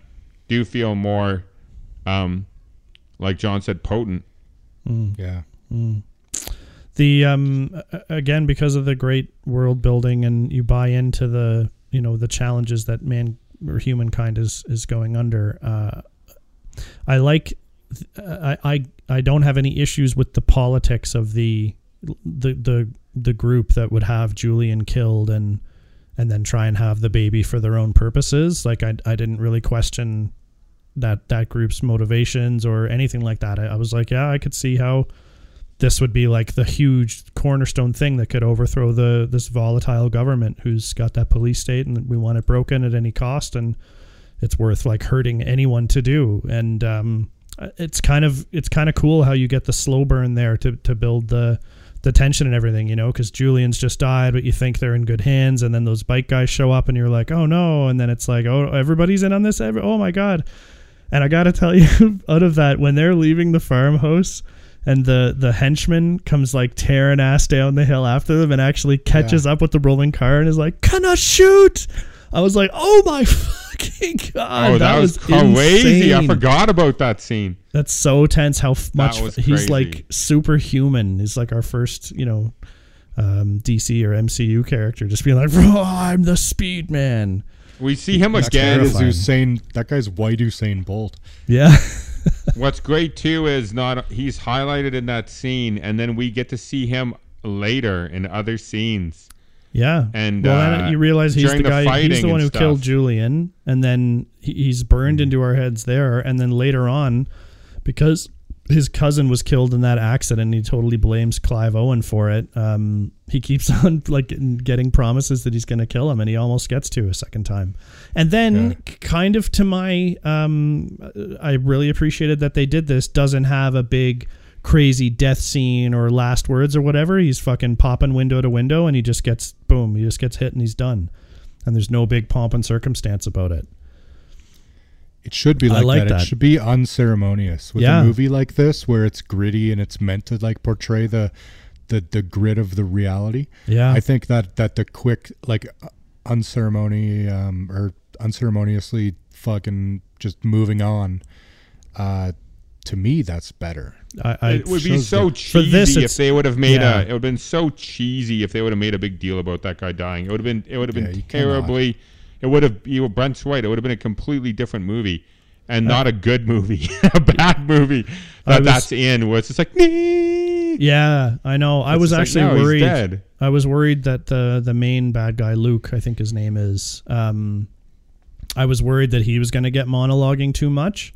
do feel more, um, like John said, potent. Yeah. The um again because of the great world building and you buy into the you know the challenges that man or humankind is is going under uh i like i i i don't have any issues with the politics of the the the the group that would have julian killed and and then try and have the baby for their own purposes. Like i i didn't really question that that group's motivations or anything like that. I, I was like yeah i could see how this would be like the huge cornerstone thing that could overthrow the this volatile government who's got that police state and we want it broken at any cost and it's worth like hurting anyone to do. And um it's kind of it's kind of cool how you get the slow burn there to to build the the tension and everything you know because julian's just died but you think they're in good hands and then those bike guys show up and you're like oh no. And then it's like oh everybody's in on this Every, oh my god. And I gotta tell <laughs> you, out of that, when they're leaving the farmhouse and the the henchman comes like tearing ass down the hill after them and actually catches up with the rolling car and is like, "Can I shoot?" I was like, "Oh my <laughs> fucking god!" oh, that, was, crazy! I forgot about that scene. That's so tense. How f- much was he's like superhuman. He's like our first, you know, um, DC or MCU character, just being like, "Oh, I'm the Speed Man." We see him That again. guy is. Usain. That guy's white Usain Bolt. Yeah, <laughs> What's great too is not he's highlighted in that scene, and then we get to see him later in other scenes. Yeah. And, well, uh, then you realize he's the the guy. he's the one who killed. Julian, and then he's burned into our heads there. And then later on, because his cousin was killed in that accident, he totally blames Clive Owen for it. Um, he keeps <laughs> on like getting promises that he's going to kill him, and he almost gets to a second time. And then, Yeah. kind of to my, um, I really appreciated that they did this. Doesn't have a big crazy death scene or last words or whatever. He's fucking popping window to window and he just gets boom, he just gets hit and he's done. And there's no big pomp and circumstance about it. It should be like, like that. that. It should be unceremonious with Yeah. a movie like this, where it's gritty and it's meant to like portray the the the grit of the reality. Yeah. I think that that the quick like uh, unceremony um, or unceremoniously fucking just moving on. Uh, to me, that's better. I, I it would be so that- cheesy this, if they would have made yeah. a. It would have been so cheesy if they would have made a big deal about that guy dying. It would have been. It would have Yeah, been you cannot. It would have. You were Brent's right. It would have been a completely different movie, and not a good movie, <laughs> a bad movie that was- that's in. Where it's just like. "Nee." yeah, I know. I was just like, actually no, worried. I was worried that the the main bad guy, Luke, I think his name is. Um, I was worried that he was going to get monologuing too much,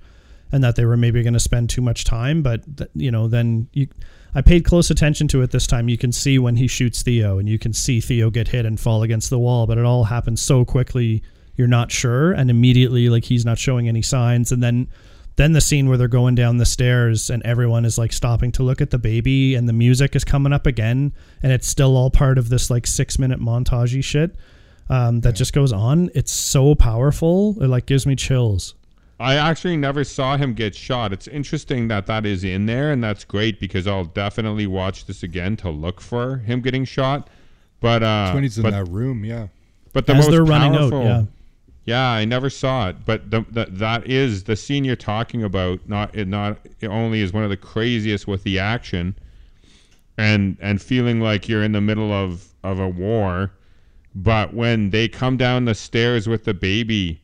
and that they were maybe going to spend too much time. But th- you know, then you, I paid close attention to it this time. You can see when he shoots Theo, and you can see Theo get hit and fall against the wall. But it all happens so quickly, you're not sure, and immediately like he's not showing any signs, and then. Then the scene where they're going down the stairs and everyone is like stopping to look at the baby and the music is coming up again and it's still all part of this like six minute montagey shit um, that just goes on. It's so powerful. It like gives me chills. I actually never saw him get shot. It's interesting that that is in there, and that's great because I'll definitely watch this again to look for him getting shot. But uh, when he's in but, that room, yeah. but the As most they're running out, powerful, yeah. Yeah, I never saw it, but the, the, that is the scene you're talking about. Not it not it only is one of the craziest with the action, and and feeling like you're in the middle of of a war, but when they come down the stairs with the baby,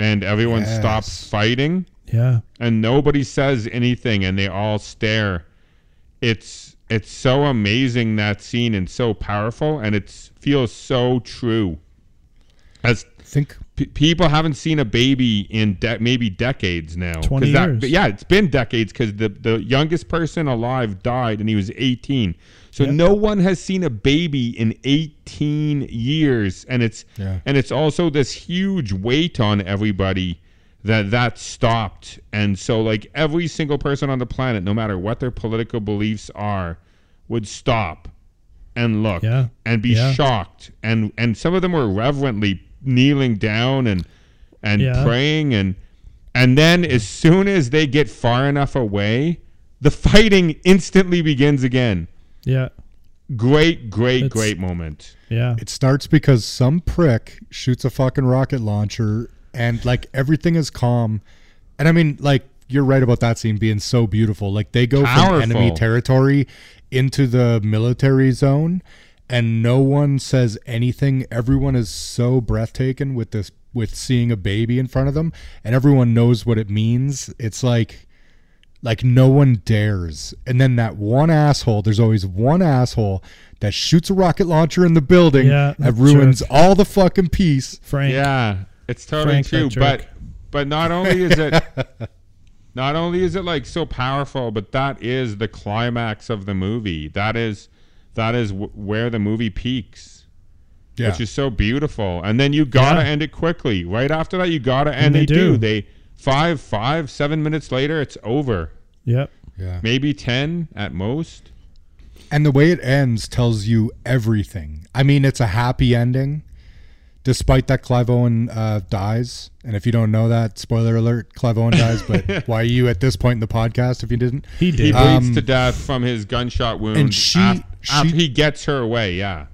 and everyone Yes. stops fighting, Yeah. and nobody says anything, and they all stare. It's it's so amazing that scene and so powerful, and it feels so true. As think P- people haven't seen a baby in de- maybe decades now. 20 that- years. yeah, it's been decades because the, the youngest person alive died and he was 18. So Yep. no one has seen a baby in 18 years, and it's Yeah. and it's also this huge weight on everybody that that stopped. And so like every single person on the planet, no matter what their political beliefs are, would stop and look Yeah. and be Yeah. shocked and and some of them were reverently kneeling down and and praying and and then as soon as they get far enough away the fighting instantly begins again Yeah. great great It's- great moment Yeah. It starts because some prick shoots a fucking rocket launcher and like everything is calm. And I mean, like, you're right about that scene being so beautiful. Like they go Powerful. from enemy territory into the military zone and no one says anything. Everyone is so breathtaking with this with seeing a baby in front of them and everyone knows what it means. It's like like no one dares. And then that one asshole, there's always one asshole that shoots a rocket launcher in the building Yeah, that ruins jerk. all the fucking peace. Frank. Yeah, it's totally Frank, true. But but not only is it <laughs> not only is it like so powerful, but that is the climax of the movie. That is that is w- where the movie peaks, Yeah. which is so beautiful. And then you gotta Yeah. end it quickly. Right after that, you gotta end. they they do. do. They five five seven minutes later, it's over. Yep. yeah. Maybe ten at most. And the way it ends tells you everything. I mean, it's a happy ending, despite that Clive Owen uh, dies. And if you don't know that, spoiler alert, Clive Owen dies. But <laughs> why are you at this point in the podcast if you didn't? He did. He bleeds Um, to death from his gunshot wound. and she- af- after she- he gets her away. Yeah.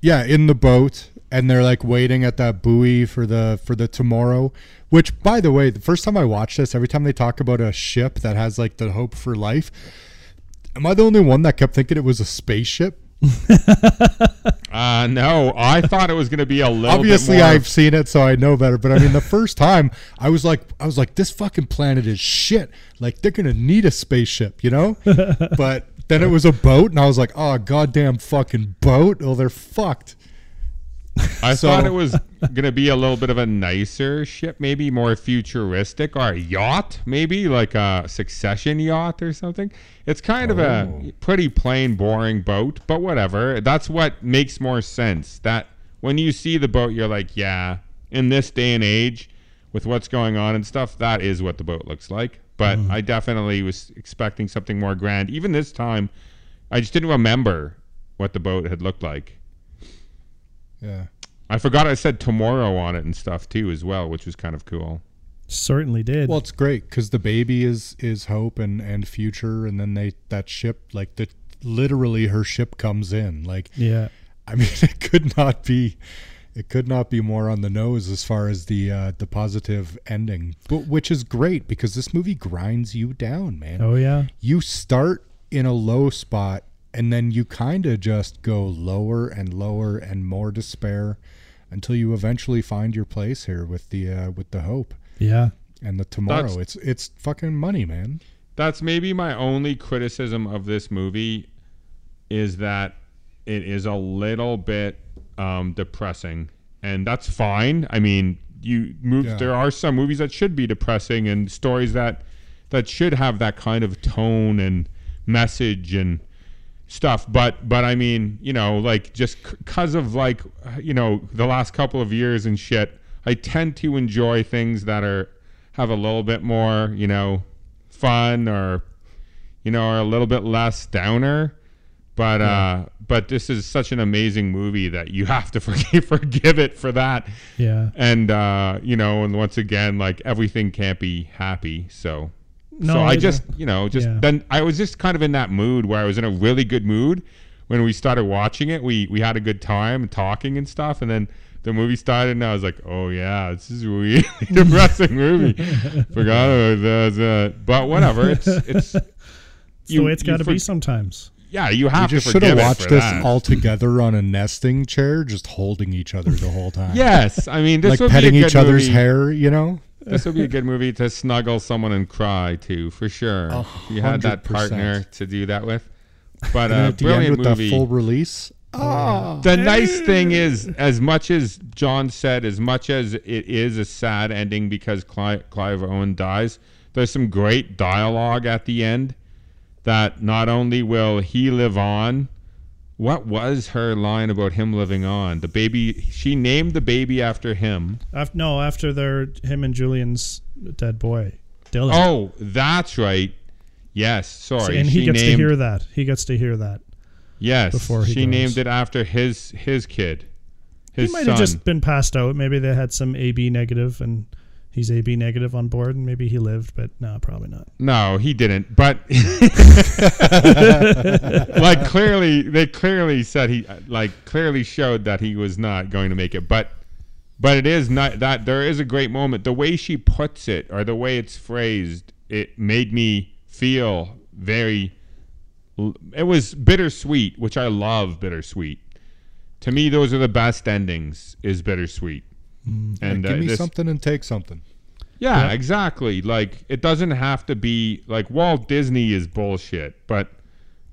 Yeah, in the boat, and they're like waiting at that buoy for the for the tomorrow. Which, by the way, the first time I watched this, every time they talk about a ship that has like the hope for life, am I the only one that kept thinking it was a spaceship? <laughs> Uh, no, I thought it was going to be a little Obviously, bit more. I've seen it, so I know better. But I mean, the first time, I was like, I was like, this fucking planet is shit. Like they're gonna need a spaceship, you know? <laughs> but then it was a boat, and I was like, oh goddamn fucking boat. Oh, they're fucked. I So- thought it was going to be a little bit of a nicer ship, maybe more futuristic, or a yacht, maybe like a succession yacht or something. It's kind of a oh. pretty plain, boring boat, but whatever. That's what makes more sense. That when you see the boat, you're like, yeah, in this day and age, with what's going on and stuff, that is what the boat looks like. But mm-hmm. I definitely was expecting something more grand. Even this time, I just didn't remember what the boat had looked like. Yeah. I forgot I said tomorrow on it and stuff too as well, which was kind of cool. Certainly did. Well, it's great because the baby is is hope and and future, and then they that ship like the literally her ship comes in. Like yeah. I mean, <laughs> it could not be. It could not be more on the nose as far as the uh, the positive ending, but which is great because this movie grinds you down, man. Oh yeah. You start in a low spot and then you kind of just go lower and lower and more despair until you eventually find your place here with the uh, with the hope Yeah. and the tomorrow. That's- it's it's fucking money, man. That's maybe my only criticism of this movie is that it is a little bit um, depressing, and that's fine. I mean, you move. Yeah. There are some movies that should be depressing and stories that that should have that kind of tone and message and stuff but but i mean you know like just because of like you know the last couple of years and shit i tend to enjoy things that are have a little bit more you know fun or you know are a little bit less downer. But uh but this is such an amazing movie that you have to <laughs> forgive forgive it for that. Yeah. and uh you know and once again like everything can't be happy so No, so I I- just, you know, just yeah. then I was just kind of in that mood where I was in a really good mood when we started watching it. We we had a good time talking and stuff, and then the movie started, and I was like, oh yeah, this is a really <laughs> depressing <laughs> movie. Forgot about that, but whatever. It's it's <laughs> It's the way it's got to be sometimes. Yeah, you We have just to should have watched this that. all together <laughs> on a nesting chair, just holding each other the whole time. Yes, I mean this like would petting be a good each other's movie. hair, you know. This would be a good <laughs> movie to snuggle someone and cry to for sure. If you had that partner to do that with. <laughs> But uh, at the end brilliant with movie. the full release. Oh, the nice thing is, as much as John said, as much as it is a sad ending because Clive, Clive Owen dies, there's some great dialogue at the end that not only will he live on, what was her line about him living on? The baby, she named the baby after him. After, no, after their him and Julian's dead boy, Dylan. Oh, that's right. Yes, sorry. and he she gets named, to hear that. He gets to hear that. Yes, before he she goes. named it after his his kid, his he might son. have just been passed out. Maybe they had some AB negative and he's AB negative on board, and maybe he lived, but no, probably not. No, he didn't. But <laughs> like clearly, they clearly said he like clearly showed that he was not going to make it. But but it is not that there is a great moment. The way she puts it or the way it's phrased, it made me feel very. It was bittersweet, which I love. Bittersweet. To me, those are the best endings. Is bittersweet. And Give uh, me this- something and take something. yeah, exactly. Like it doesn't have to be like Walt Disney is bullshit, but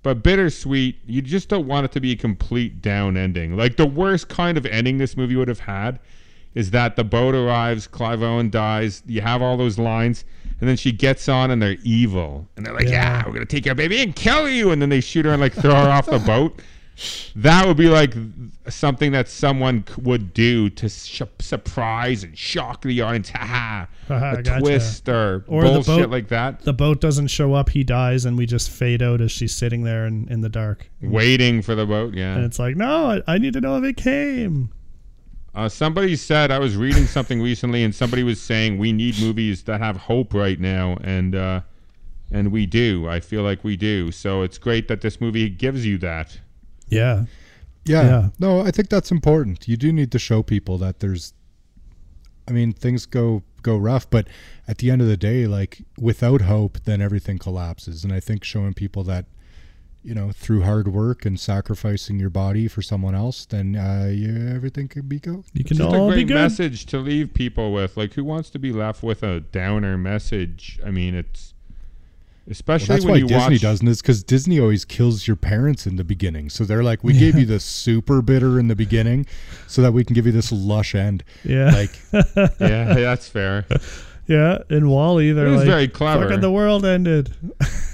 but bittersweet, you just don't want it to be a complete down ending. Like the worst kind of ending this movie would have had is that the boat arrives, Clive Owen dies, you have all those lines, and then she gets on and they're evil. And they're like, Yeah, Yeah. we're gonna take your baby and kill you and then they shoot her and like throw her off the <laughs> boat. That would be like something that someone would do to sh- surprise and shock the audience. Ha ha! A gotcha. twist or, Or the bullshit boat- like that. The boat doesn't show up, he dies, and we just fade out as she's sitting there in, in the dark. Waiting for the boat. Yeah. And it's like, no, I, I need to know if it came. Uh, somebody said I was reading something recently, and somebody was saying we need movies that have hope right now, and uh, and we do. I feel like we do. So it's great that this movie gives you that. Yeah. Yeah. Yeah. No, I think that's important. You do need to show people that there's I mean, things go go rough, but at the end of the day, like without hope, then everything collapses. And I think showing people that you know, through hard work and sacrificing your body for someone else, then uh, yeah, everything could be good. You can Just a all be good. message to leave people with. Like, who wants to be left with a downer message? I mean, it's Well, especially that's when why you Disney watch. doesn't. Is because Disney always kills your parents in the beginning. So they're like, we gave you the super bitter in the beginning, so that we can give you this lush end. Yeah. Like, <laughs> yeah, that's fair. yeah. In WALL-E, they're It was like, very clever. fucking the world ended.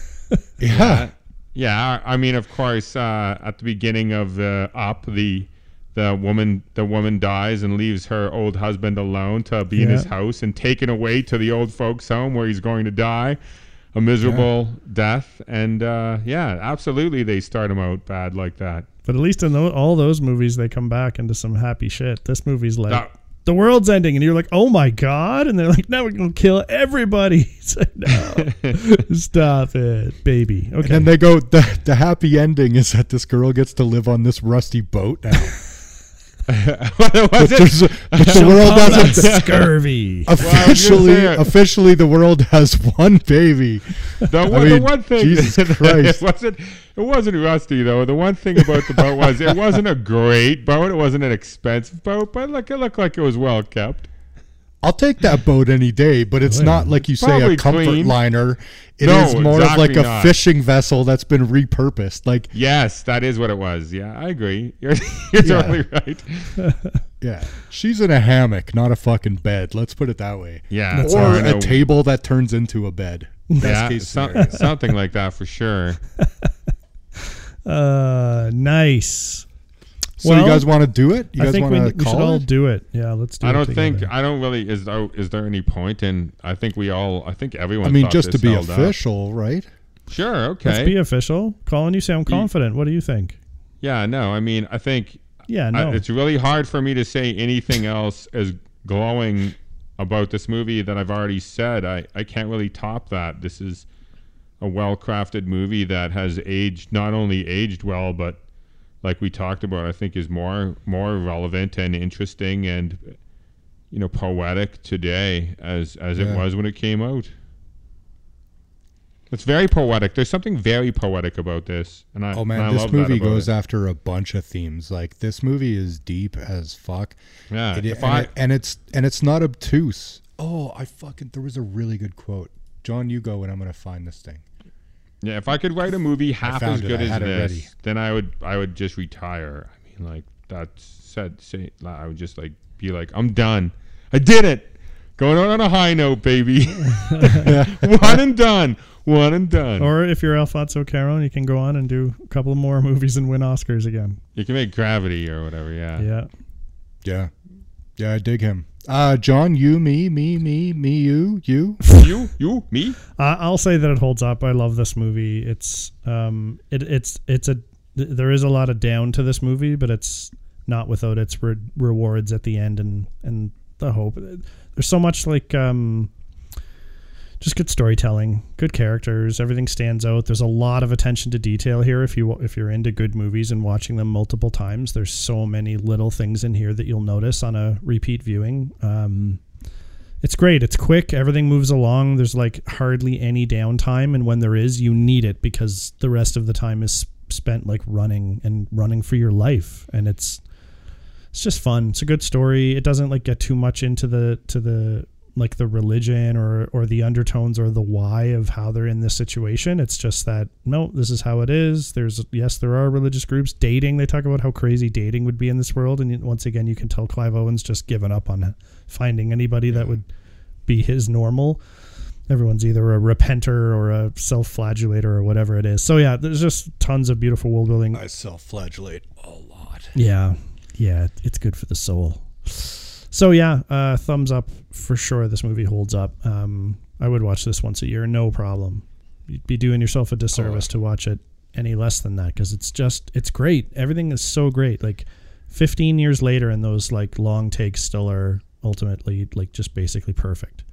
<laughs> yeah, Yeah, I mean, of course, uh, at the beginning of uh, Up, the the woman the woman dies and leaves her old husband alone to be in his house and taken away to the old folks' home where he's going to die, a miserable death. And uh, yeah, absolutely, they start him out bad like that. But at least in tho- all those movies, they come back into some happy shit. This movie's like, the world's ending. And you're like, oh my God. And they're like, now we're going to kill everybody. <laughs> It's like, no, <laughs> stop it, baby. Okay. and then they go. The the happy ending is that this girl gets to live on this rusty boat now. <laughs> <laughs> what was But, it? there's a- but the world Call that doesn't. scurvy. Officially, say it. officially, the world has one baby. The, one- mean, the one thing Jesus Christ, <laughs> it wasn't it wasn't rusty though. The one thing about the boat was it wasn't a great boat. It wasn't an expensive boat, but look, it looked like it was well kept. I'll take that boat any day, but it's not like you say Probably a comfort clean. liner. It is No, more of like a not. fishing vessel that's been repurposed. Like, Yes, that is what it was. Yeah, I agree. <laughs> You're, you're Yeah. totally right. <laughs> yeah, she's in a hammock, not a fucking bed. Let's put it that way. Yeah, or or a table that turns into a bed. Best Yeah, case some- something like that for sure. <laughs> Uh, nice. So you guys want to do it? You I guys think want we, to we should call all do it. Yeah, let's do I it. don't think. I don't really is there is there any point in I think we all I think everyone I mean, thought just to be held up. official, right? Sure, Let's okay. be official. Colin, you sound confident. What do you think? yeah, no. I mean, I think Yeah, I- no. it's really hard for me to say anything else as glowing about this movie that I've already said. I, I can't really top that. This is a well crafted movie that has aged not only aged well, but like we talked about, I think is more more relevant and interesting and you know poetic today as as Yeah. it was when it came out. It's very poetic. There's something very poetic about this, and I Oh and I man, this movie goes it. after a bunch of themes. Like this movie is deep as fuck. Yeah, It- and, I it- and it's and it's not obtuse. Oh, I fucking there was a really good quote. John, you go and I'm gonna find this thing. Yeah, if I could write a movie half as good I as this, then I would I would just retire. I mean, like that said, say I would just like be like, I'm done. I did it. Going out on a high note, baby. <laughs> <laughs> One and done. One and done. or if you're Alfonso Cuarón, you can go on and do a couple more <laughs> movies and win Oscars again. you can make Gravity or whatever. Yeah. Yeah. Yeah, yeah, I dig him. Uh, John, you, me, me, me, me, you, you. You, you, me. I I'll say that it holds up. I love this movie. It's um, it, it's it's a there is a lot of down to this movie, but it's not without its re- rewards at the end and and the hope. There's so much like um, just good storytelling, good characters, everything stands out. There's a lot of attention to detail here. If you if you're into good movies and watching them multiple times, there's so many little things in here that you'll notice on a repeat viewing. Um, it's great. It's quick. Everything moves along. There's like hardly any downtime, and when there is, you need it because the rest of the time is spent like running and running for your life, and it's it's just fun. It's a good story. It doesn't like get too much into the to the like the religion or or the undertones or the why of how they're in this situation. It's just that no, this is how it is. There's yes, there are religious groups dating. They talk about how crazy dating would be in this world, and once again, you can tell Clive Owen's just given up on finding anybody that would be his normal. Everyone's either a repenter or a self-flagellator or whatever it is. So yeah, there's just tons of beautiful world building. I self-flagellate a lot. Yeah, yeah, it's good for the soul. So yeah, uh, thumbs up for sure. This movie holds up. Um, I would watch this once a year, no problem. You'd be doing yourself a disservice to watch it any less than that because it's just it's great. Everything is so great. Like 15 years later, and those like long takes still are ultimately like just basically perfect.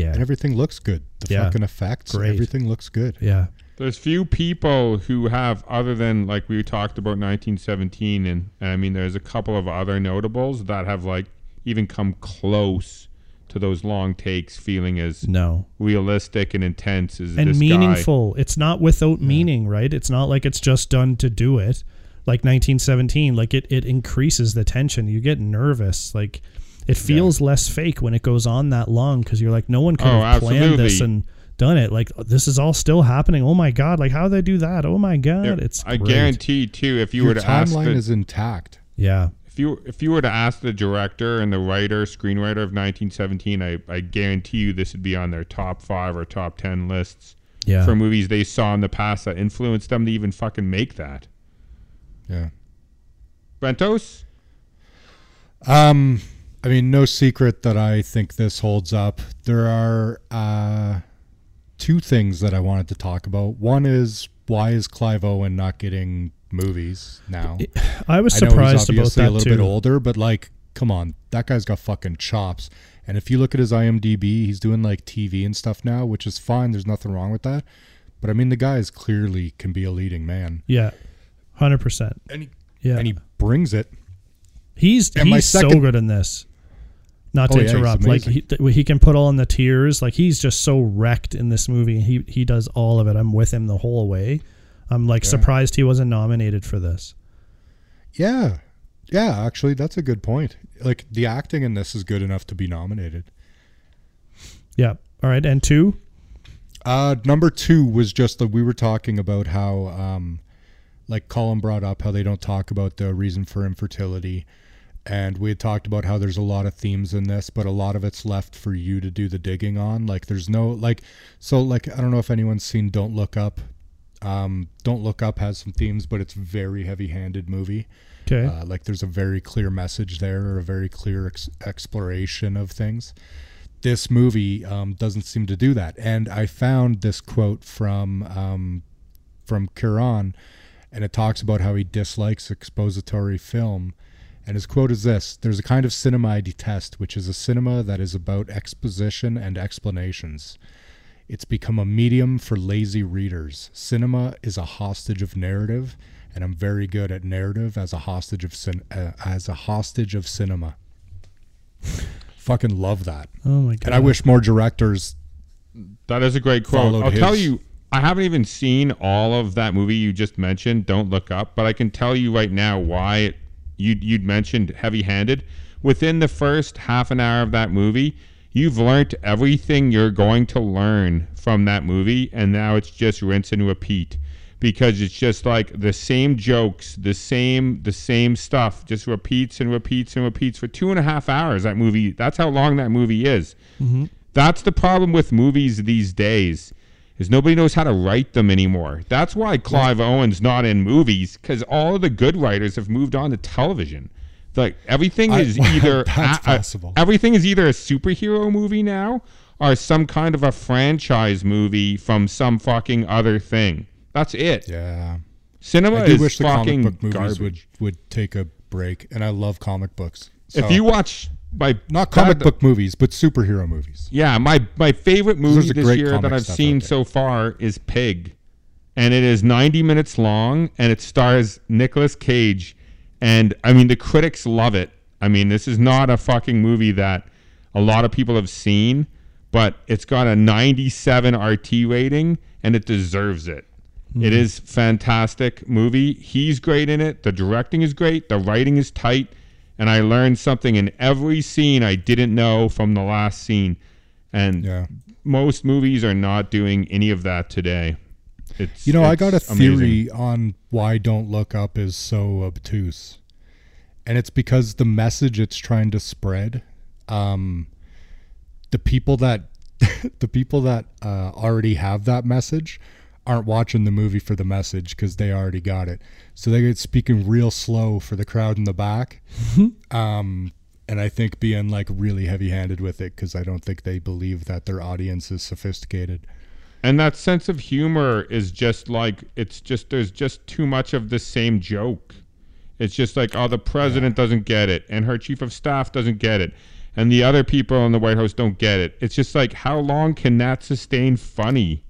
Yeah, And everything looks good. The Yeah. fucking effects, Great. everything looks good. yeah, There's few people who have, other than like we talked about 1917, and, and I mean, there's a couple of other notables that have like even come close to those long takes, feeling as no. realistic and intense as and this guy. meaningful. It's not without meaning, right? It's not like it's just done to do it. Like 1917, like it it increases the tension. You get nervous. Like it feels less fake when it goes on that long because you're like, no one could Oh, have planned this and done it. Like this is all still happening. Oh my god! Like how they do that? Oh my god! It's I great. guarantee too, if you Your were to ask timeline the, is intact. Yeah, if you if you were to ask the director and the writer screenwriter of 1917, I I guarantee you this would be on their top five or top ten lists yeah. for movies they saw in the past that influenced them to even fucking make that. Yeah. Brentos, Um, I mean, no secret that I think this holds up. There are uh, two things that I wanted to talk about. One is why is Clive Owen not getting movies now? I was surprised I know he's surprised about obviously that a little too. bit older, but like, come on, that guy's got fucking chops. And if you look at his IMDb, he's doing like TV and stuff now, which is fine. There's nothing wrong with that. But I mean, the guy is clearly can be a leading man, Yeah, hundred percent. and he Yeah, and he brings it. He's And he's so good in this. Not Oh, to yeah, interrupt, like he, th- he can put all in the tears. Like he's just so wrecked in this movie. He he does all of it. I'm with him the whole way. I'm like surprised he wasn't nominated for this. Yeah, yeah. Actually, that's a good point. Like the acting in this is good enough to be nominated. Yeah. All right. And two. Uh, number two was just that we were talking about how, um, like Colin brought up, how they don't talk about the reason for infertility. And we had talked about how there's a lot of themes in this, but a lot of it's left for you to do the digging on. Like, there's no, like, so, like, I don't know if anyone's seen Don't Look Up. Um, Don't Look Up has some themes, but it's very heavy handed movie. Okay. Uh, like there's a very clear message there, or a very clear ex- exploration of things. This movie um, doesn't seem to do that. And I found this quote from um, from Cuarón, and it talks about how he dislikes expository film. And his quote is this There's a kind of cinema I detest, which is a cinema that is about exposition and explanations. It's become a medium for lazy readers. Cinema is a hostage of narrative, and I'm very good at narrative as a hostage of cin- uh, as a hostage of cinema. Fucking love that. oh my god. And I wish more directors that is a great quote. I'll tell you, I haven't even seen all of that movie you just mentioned. Don't look up, but I can tell you right now why it, you you'd mentioned heavy-handed. Within the first half an hour of that movie, you've learned everything you're going to learn from that movie, and now it's just rinse and repeat because it's just like the same jokes, the same the same stuff, just repeats and repeats and repeats for two and a half hours. That movie, that's how long that movie is. Mm-hmm. That's the problem with movies these days. Is nobody knows how to write them anymore. That's why Clive Owen's not in movies because all of the good writers have moved on to television. Like everything I- is <laughs> either That's a- a- possible. everything is either a superhero movie now or some kind of a franchise movie from some fucking other thing. That's it. Yeah. Cinema I do is wish the fucking comic book movies garbage. would would take a break, and I love comic books. if you watch my not comic that- book movies, but superhero movies. Yeah, my my favorite movie this year that I've seen so far is Pig, and it is 90 minutes long, and it stars Nicolas Cage, and I mean the critics love it. I mean this is not a fucking movie that a lot of people have seen, but it's got a 97 RT rating, and it deserves it. Hmm. It is fantastic movie. He's great in it. The directing is great. The writing is tight. And I learned something in every scene I didn't know from the last scene. And Yeah. most movies are not doing any of that today. It's You know, I got a amazing. theory on why Don't Look Up is so obtuse. And it's because the message it's trying to spread, um, the people that <laughs> the people that uh, already have that message aren't watching the movie for the message because they already got it. So they get speaking real slow for the crowd in the back. um, and I think being like really heavy handed with it because I don't think they believe that their audience is sophisticated. And that sense of humor is just like it's just there's just too much of the same joke. It's just like oh the president doesn't get it and her chief of staff doesn't get it and the other people in the White House don't get it. It's just like how long can that sustain funny?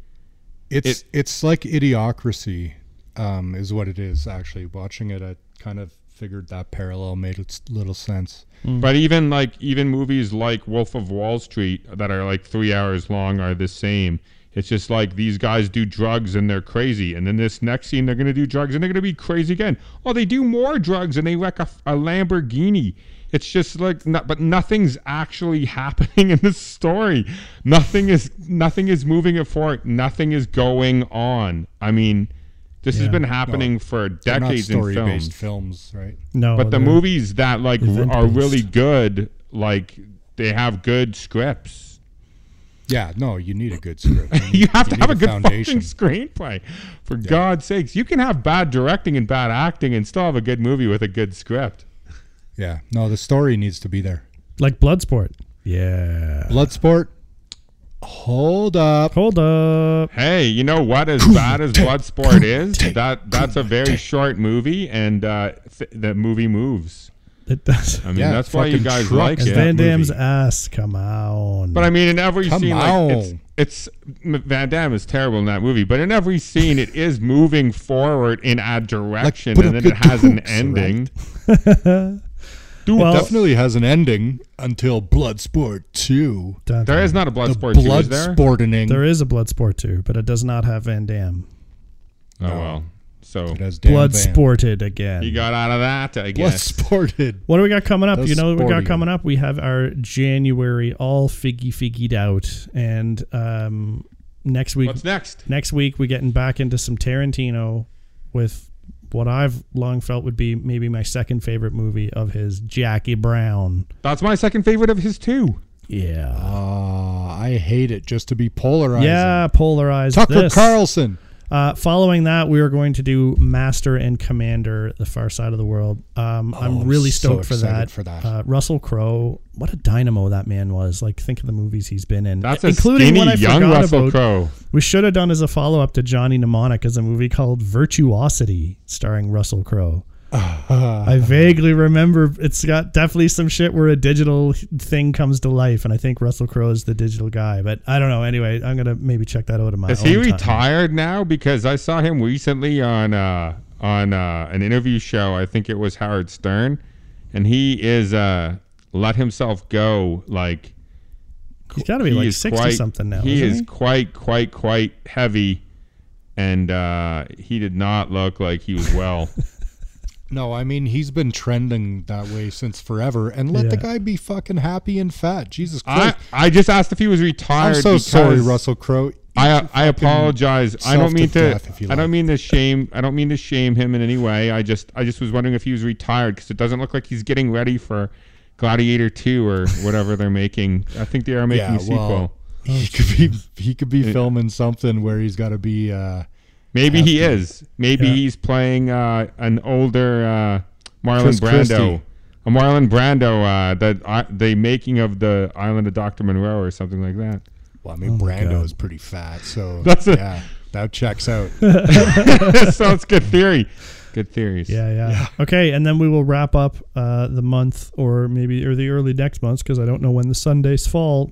It's It- it's like idiocracy, um, is what it is. Actually, watching it, I kind of figured that parallel made its little sense. But even like even movies like Wolf of Wall Street that are like 3 hours long are the same. It's just like these guys do drugs and they're crazy, and then this next scene they're gonna do drugs and they're gonna be crazy again. Oh, they do more drugs and they wreck a, a Lamborghini. It's just like, no, but nothing's actually <laughs> happening in the story. Nothing is nothing is moving it forward. Nothing is going on. I mean, this has been happening for They're not decades in films. story-based films, right? No, But the movies that like are event-based. really good, like they have good scripts. Yeah, no, you need a good script. <laughs> You have to have a, good foundation. fucking screenplay. For God's sakes, you can have bad directing and bad acting and still have a good movie with a good script. Yeah, no, the story needs to be there. like Bloodsport. Yeah. Bloodsport. Hold up. Hold up. Hey, you know what? As bad as Bloodsport is, that that's a very short movie, and uh, th- the movie moves. It does. I mean, Yeah, that's why you guys trucks like And it. Van Damme's ass. Come on. But I mean, in every Come scene, like it's, it's Van Damme is terrible in that movie, but in every scene, it is moving forward in a direction, put and then it has an hooks, ending. <laughs> Dude, Well- definitely has an ending until Bloodsport 2. Dun, There dun. is not a The Bloodsport two, is there? Bloodsporting. There is a Bloodsport too, but it does not have Van Damme. Oh well, so It has Dan Blood Van. sported again. you got out of that, I guess. Bloodsported. What do we got coming up? The you know what we got coming up? We have our January all figgy figgied out, and um, next week, What's next? next week we're getting back into some Tarantino with what I've long felt would be maybe my second favorite movie of his, Jackie Brown. That's my second favorite of his too. Yeah, Ah, I hate it just to be polarizing. yeah, polarized. Tucker this. Carlson. Uh, following that, we are going to do Master and Commander: The Far Side of the World. Um, Oh, I'm I'm really so stoked for that. for that. Uh, Russell Crowe, what a dynamo that man was! Like, think of the movies he's been in, That's a including one I young forgot Russell about. Crowe. We should have done as a follow up to Johnny Mnemonic as a movie called Virtuosity, starring Russell Crowe. I vaguely remember it's got definitely some shit where a digital thing comes to life, and I think Russell Crowe is the digital guy. But I don't know. Anyway, I'm gonna maybe check that out in my Is he time. retired now? Because I saw him recently on uh, on uh, an interview show. I think it was Howard Stern, and he is uh, let himself go. Like He's got to be he like sixty quite- something now. He is he? quite quite quite heavy, and uh, he did not look like he was well. <laughs> No, I mean he's been trending that way since forever. And let the guy be fucking happy and fat. Jesus Christ! I I just asked if he was retired. I'm so sorry, Russell Crowe. I I apologize. I don't mean to. death if you I don't mean to shame. I don't mean to shame him in any way. I just I just was wondering if he was retired because it doesn't look like he's getting ready for Gladiator Two or whatever they're making. I think they are making Yeah, a sequel. well, he could be he could be filming something where he's got to be. Uh, Maybe he to. is. Maybe Yeah. he's playing uh, an older uh, Marlon Chris Brando. Christie. A Marlon Brando. Uh, the uh, the making of the Island of Doctor Moreau or something like that. well, I mean, Oh Brando is pretty fat, so <laughs> That's a- yeah. That checks out. <laughs> <laughs> Sounds good theory. Good theories. Yeah, yeah, Okay, and then we will wrap up uh, the month, or maybe or the early next month, because I don't know when the Sundays fall,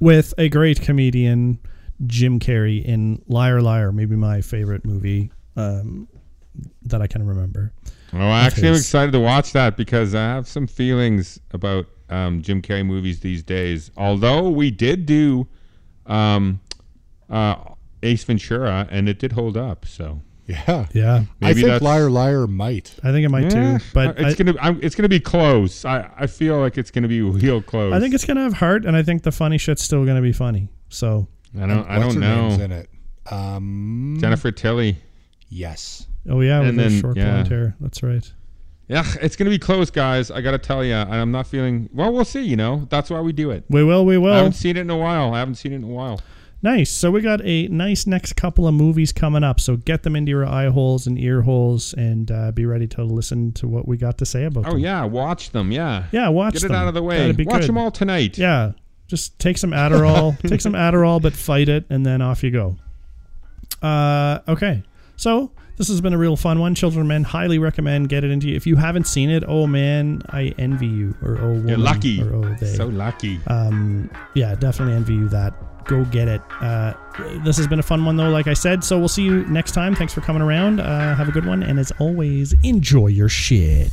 with a great comedian, Jim Carrey in Liar Liar, maybe my favorite movie um, that I can remember. Well, actually, I'm excited to watch that because I have some feelings about um, Jim Carrey movies these days. Although we did do um, uh, Ace Ventura, and it did hold up. So Yeah. Yeah, I Maybe think Liar Liar might. I think it might Yeah, too, but it's I, gonna I'm, it's gonna be close. I, I feel like it's gonna be <laughs> real close. I think it's gonna have heart, and I think the funny shit's still gonna be funny. So, I don't I don't her name's know in it? Um, Jennifer Tilly. Yes. oh yeah, with And his then- short yeah. blonde hair. That's right. Yeah, it's gonna be close, guys. I gotta tell you, I'm not feeling. Well, we'll see. You know, that's why we do it. We will. We will. I will. haven't seen it in a while. I haven't seen it in a while. Nice. So we got a nice next couple of movies coming up. So get them into your eye holes and ear holes, and uh, be ready to listen to what we got to say about Oh them. yeah, watch them. Yeah, Yeah, watch Get it them. out of the way. That'd be Watch good. them all tonight. Yeah, just take some Adderall. <laughs> take some Adderall, but fight it, and then off you go. Uh, okay. So this has been a real fun one. Children Men highly recommend. Get it into you. If you haven't seen it, oh man, I envy you. Or oh, woman, You're lucky. Or oh, they. So lucky. um, yeah, definitely envy you that. Go get it. Uh, this has been a fun one though, like I said. So we'll see you next time. Thanks for coming around. Uh, have a good one, and as always, enjoy your shit.